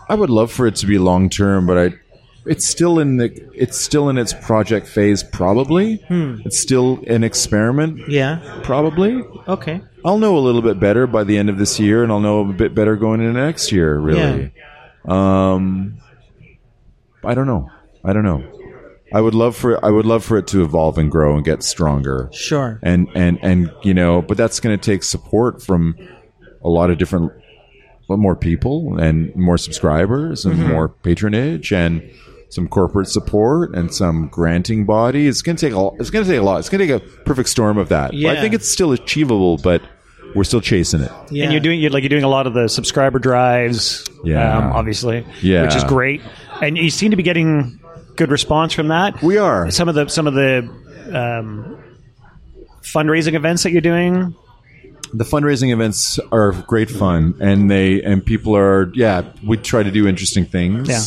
I would love for it to be long term, but I. It's still in the. It's still in its project phase. Probably. Hmm. It's still an experiment. Yeah. Probably. Okay. I'll know a little bit better by the end of this year, and I'll know a bit better going into next year. Really. Um. I don't know. I don't know. I would love for I would love for it to evolve and grow and get stronger. Sure. And and and you know, but that's going to take support from a lot of different more people and more subscribers and more patronage and some corporate support and some granting body. It's going to take a it's going to take a lot. It's going to take a perfect storm of that. But I think it's still achievable, but we're still chasing it. Yeah. And you're doing you're like you're doing a lot of the subscriber drives, Yeah. um, obviously, Yeah. which is great. And you seem to be getting good response from that. We are. some of the some of the um, fundraising events that you're doing. The fundraising events are great fun and they and people are yeah we try to do interesting things Yeah.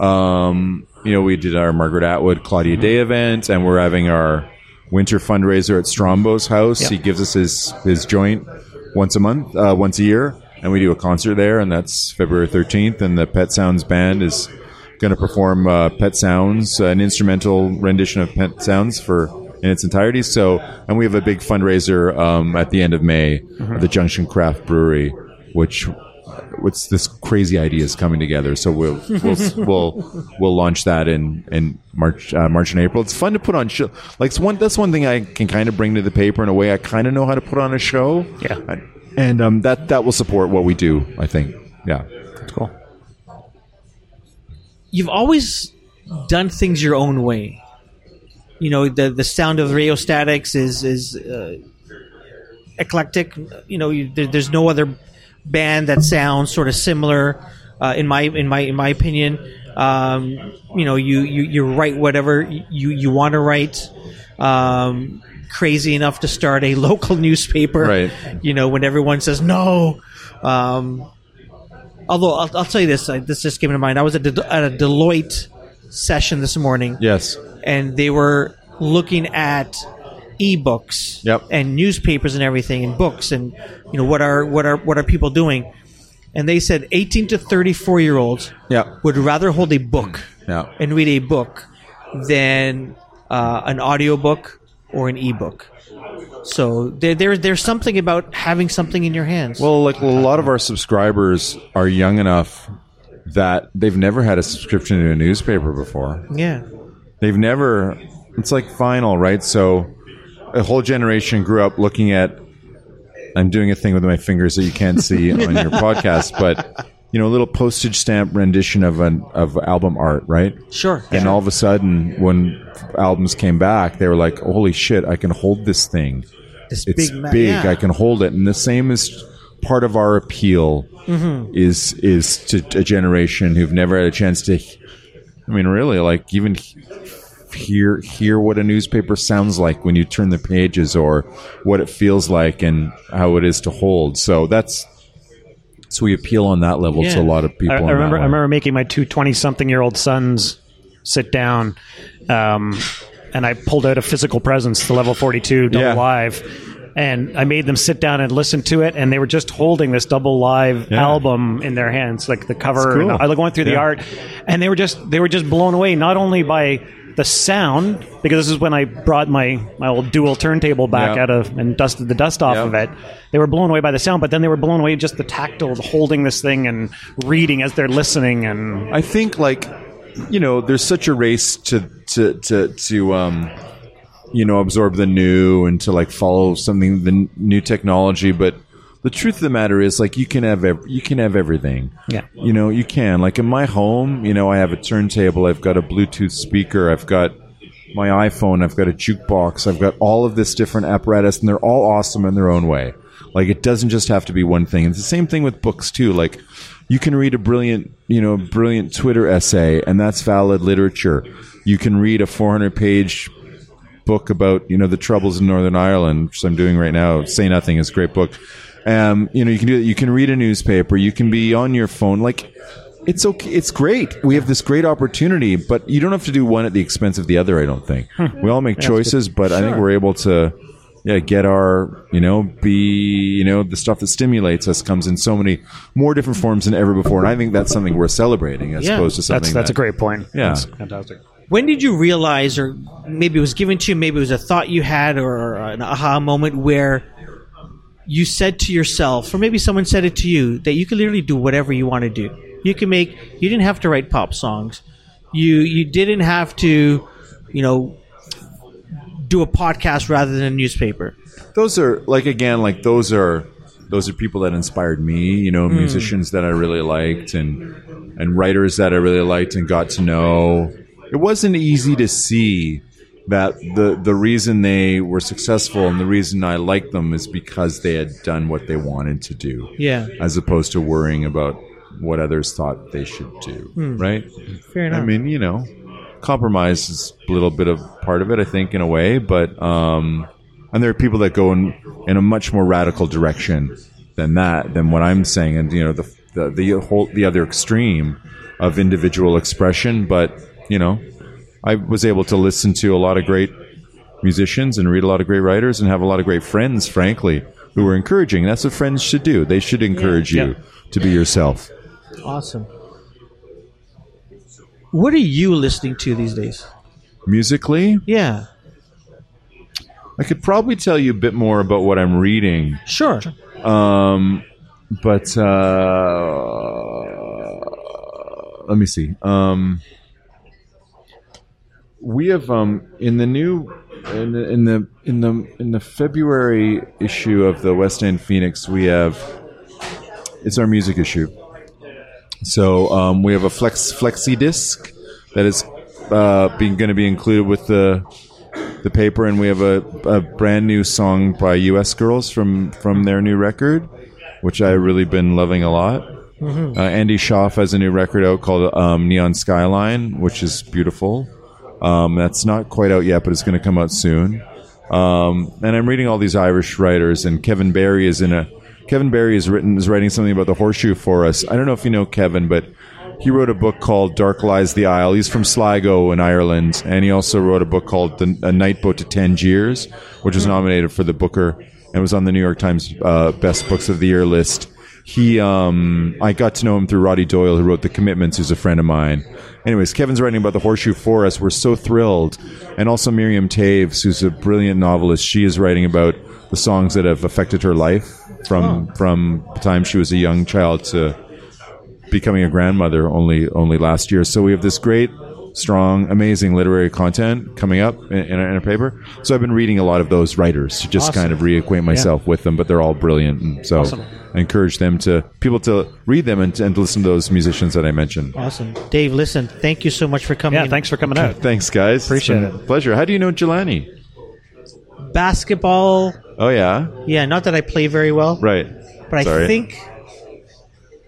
um you know we did our margaret atwood claudia dey event and we're having our winter fundraiser at strombo's house Yeah. he gives us his his joint once a month uh, once a year and we do a concert there and that's february 13th and the pet sounds band is going to perform uh, pet sounds an instrumental rendition of pet sounds for in its entirety so and we have a big fundraiser um, at the end of may at the junction craft brewery which what's this crazy idea is coming together so we'll we'll we'll, we'll launch that in in march uh, march and april it's fun to put on show like it's one that's one thing i can kind of bring to the paper in a way i kind of know how to put on a show Yeah. I, and um, that that will support what we do. I think. Yeah. That's cool. You've always done things your own way. You know, the the sound of Rheostatics is is uh, eclectic. You know, you, there, there's no other band that sounds sort of similar. Uh, in my in my in my opinion, um, you know, you, you you write whatever you you want to write. Um, crazy enough to start a local newspaper, Right. You know, when everyone says no. Um, although I'll, I'll tell you this, I, this just came to mind. I was at, a, at a Deloitte session this morning, Yes. And they were looking at ebooks Yep. and newspapers and everything and books and you know what are what are what are people doing and they said 18 to 34 year olds Yeah. would rather hold a book Yeah. and read a book than uh, an audiobook or an ebook so there, there there's something about having something in your hands Well, like a lot of our subscribers are young enough that they've never had a subscription to a newspaper before. yeah They've never. It's like final, right? So a whole generation grew up looking at. I'm doing a thing with my fingers that you can't see on your podcast, but you know, a little postage stamp rendition of an of album art, right? sure And all of a sudden, when albums came back, they were like, "Holy shit! I can hold this thing. this It's big, ma- big. yeah. I can hold it." And the same is part of our appeal Mm-hmm. is is to a generation who've never had a chance to. I mean, really, like even hear hear what a newspaper sounds like when you turn the pages, or what it feels like, and how it is to hold. So that's so we appeal on that level to a lot of people. I, I remember. I remember making my two 20 something year old sons sit down, um, and I pulled out a physical presence, the level 42 double Yeah. live. And I made them sit down and listen to it, and they were just holding this double live Yeah. album in their hands, like the cover. cool. I going through the art, and they were just they were just blown away, not only by the sound, because this is when I brought my my old dual turntable back Yeah. out of and dusted the dust off Yeah. of it. They were blown away by the sound, but then they were blown away just the tactile holding this thing and reading as they're listening. And I think like you know, there's such a race to to to to um you know absorb the new and to like follow something the n- new technology, but the truth of the matter is like you can have ev- you can have everything. Yeah. You know, you can. Like in my home, you know, I have a turntable, I've got a Bluetooth speaker, I've got my iPhone, I've got a jukebox, I've got all of this different apparatus and they're all awesome in their own way. Like it doesn't just have to be one thing. It's the same thing with books too. Like you can read a brilliant, you know, brilliant Twitter essay and that's valid literature. You can read a 400 page book about you know the troubles in Northern Ireland, which I'm doing right now. Say Nothing is a great book. Um, you know, you can do that. You can read a newspaper. You can be on your phone. Like, it's okay. It's great. We have this great opportunity, but you don't have to do one at the expense of the other. I don't think we all make choices, but I think we're able to, yeah, get our you know be you know the stuff that stimulates us comes in so many more different forms than ever before, and I think that's something worth celebrating as Yeah. opposed to something that's that's that- a great point. Yeah. That's fantastic. When did you realize or maybe it was given to you maybe it was a thought you had or an aha moment where you said to yourself or maybe someone said it to you that you could literally do whatever you want to do? You can make you didn't have to write pop songs. You you didn't have to you know do a podcast rather than a newspaper. Those are like again like those are those are people that inspired me you know hmm. musicians that i really liked and and writers that i really liked and got to know it wasn't easy to see that the the reason they were successful and the reason i liked them is because they had done what they wanted to do yeah as opposed to worrying about what others thought they should do right fair enough I mean, you know, compromise is a little bit of part of it, I think, in a way. But um, and there are people that go in in a much more radical direction than that, than what I'm saying, and you know, the the the whole the other extreme of individual expression. But you know, I was able to listen to a lot of great musicians and read a lot of great writers and have a lot of great friends, frankly, who were encouraging. That's what friends should do. They should encourage you Yeah. to be yourself. awesome what are you listening to these days Musically, yeah I could probably tell you a bit more about what I'm reading, sure um, but uh, let me see. Um, we have um, in the new in the in the in the in the February issue of the West End Phoenix, we have it's our music issue. So um, we have a flex flexi disc that is uh, being going to be included with the the paper, and we have a, a brand new song by U.S. Girls from from their new record, which I really been loving a lot. Uh, Andy Shauf has a new record out called um, Neon Skyline, which is beautiful. Um, that's not quite out yet, but it's going to come out soon. Um, and I'm reading all these Irish writers, and Kevin Barry is in a. Kevin Barry is written is writing something about the horseshoe for us. I don't know if you know Kevin, but he wrote a book called Dark Lies the Isle. He's from Sligo in Ireland, and he also wrote a book called the, A Night Boat to Tangiers, which was nominated for the Booker and was on the New York Times uh, Best Books of the Year list. He, um, I got to know him through Roddy Doyle, who wrote The Commitments, who's a friend of mine. Anyways, Kevin's writing about the horseshoe for us. We're so thrilled. And also Miriam Toews, who's a brilliant novelist. She is writing about the songs that have affected her life from, from the time she was a young child to becoming a grandmother only, only last year. So we have this great, strong, amazing literary content coming up in, in, a, in a paper. So I've been reading a lot of those writers to just Awesome. kind of reacquaint myself with them, but they're all brilliant. And so Awesome. I encourage them to people to read them and, and listen to those musicians that I mentioned. Awesome. Dave, listen, thank you so much for coming Yeah, in. thanks for coming out. Thanks, guys. Appreciate it's been it. a Pleasure. How do you know Jelani? Basketball, Oh yeah, yeah, not that I play very well, right. but I think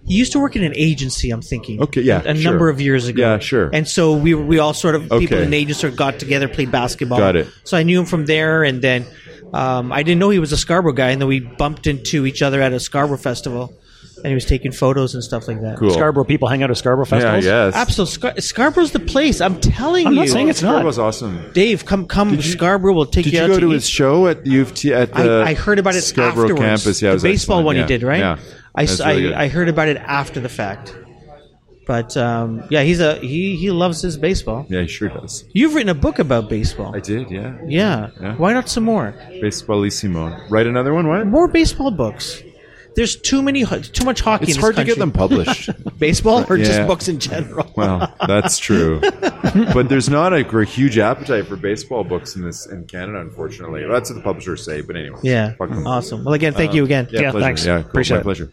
he used to work in an agency, I'm thinking. Okay, yeah, A, a sure. number of years ago. Yeah, sure. And so we we all sort of, people in the agency sort of got together, played basketball. Got it. So I knew him from there, and then um, I didn't know he was a Scarborough guy, and then we bumped into each other at a Scarborough festival, and he was taking photos and stuff like that. Cool. Scarborough people hang out at Scarborough festivals. Yeah, festivals. yes. Absolutely. Scar- Scarborough's the place. I'm telling I'm you. not saying it's not. Scarborough's awesome. Dave, come, come. Did you- Scarborough will take you. Did you you out go to to his show at U of T at the I, I heard about it Scarborough afterwards. campus? Yeah, it the was baseball excellent. one Yeah. he did, right? Yeah, I, really. I, I heard about it after the fact. But um, yeah, he's a he he loves his baseball. yeah, he sure does. You've written a book about baseball. I did. Yeah. yeah. Yeah. Why not some more? Baseballissimo. Write another one. What? More baseball books. There's too many too much hockey It's in this hard to get them published. Baseball or just books in general. well, that's true, but there's not a gr- huge appetite for baseball books in this in Canada, unfortunately. That's what the publishers say. But anyway, yeah. Awesome. Well again, thank uh, you again. Yeah, Yeah, pleasure. thanks. Yeah, cool. Appreciate My it. pleasure.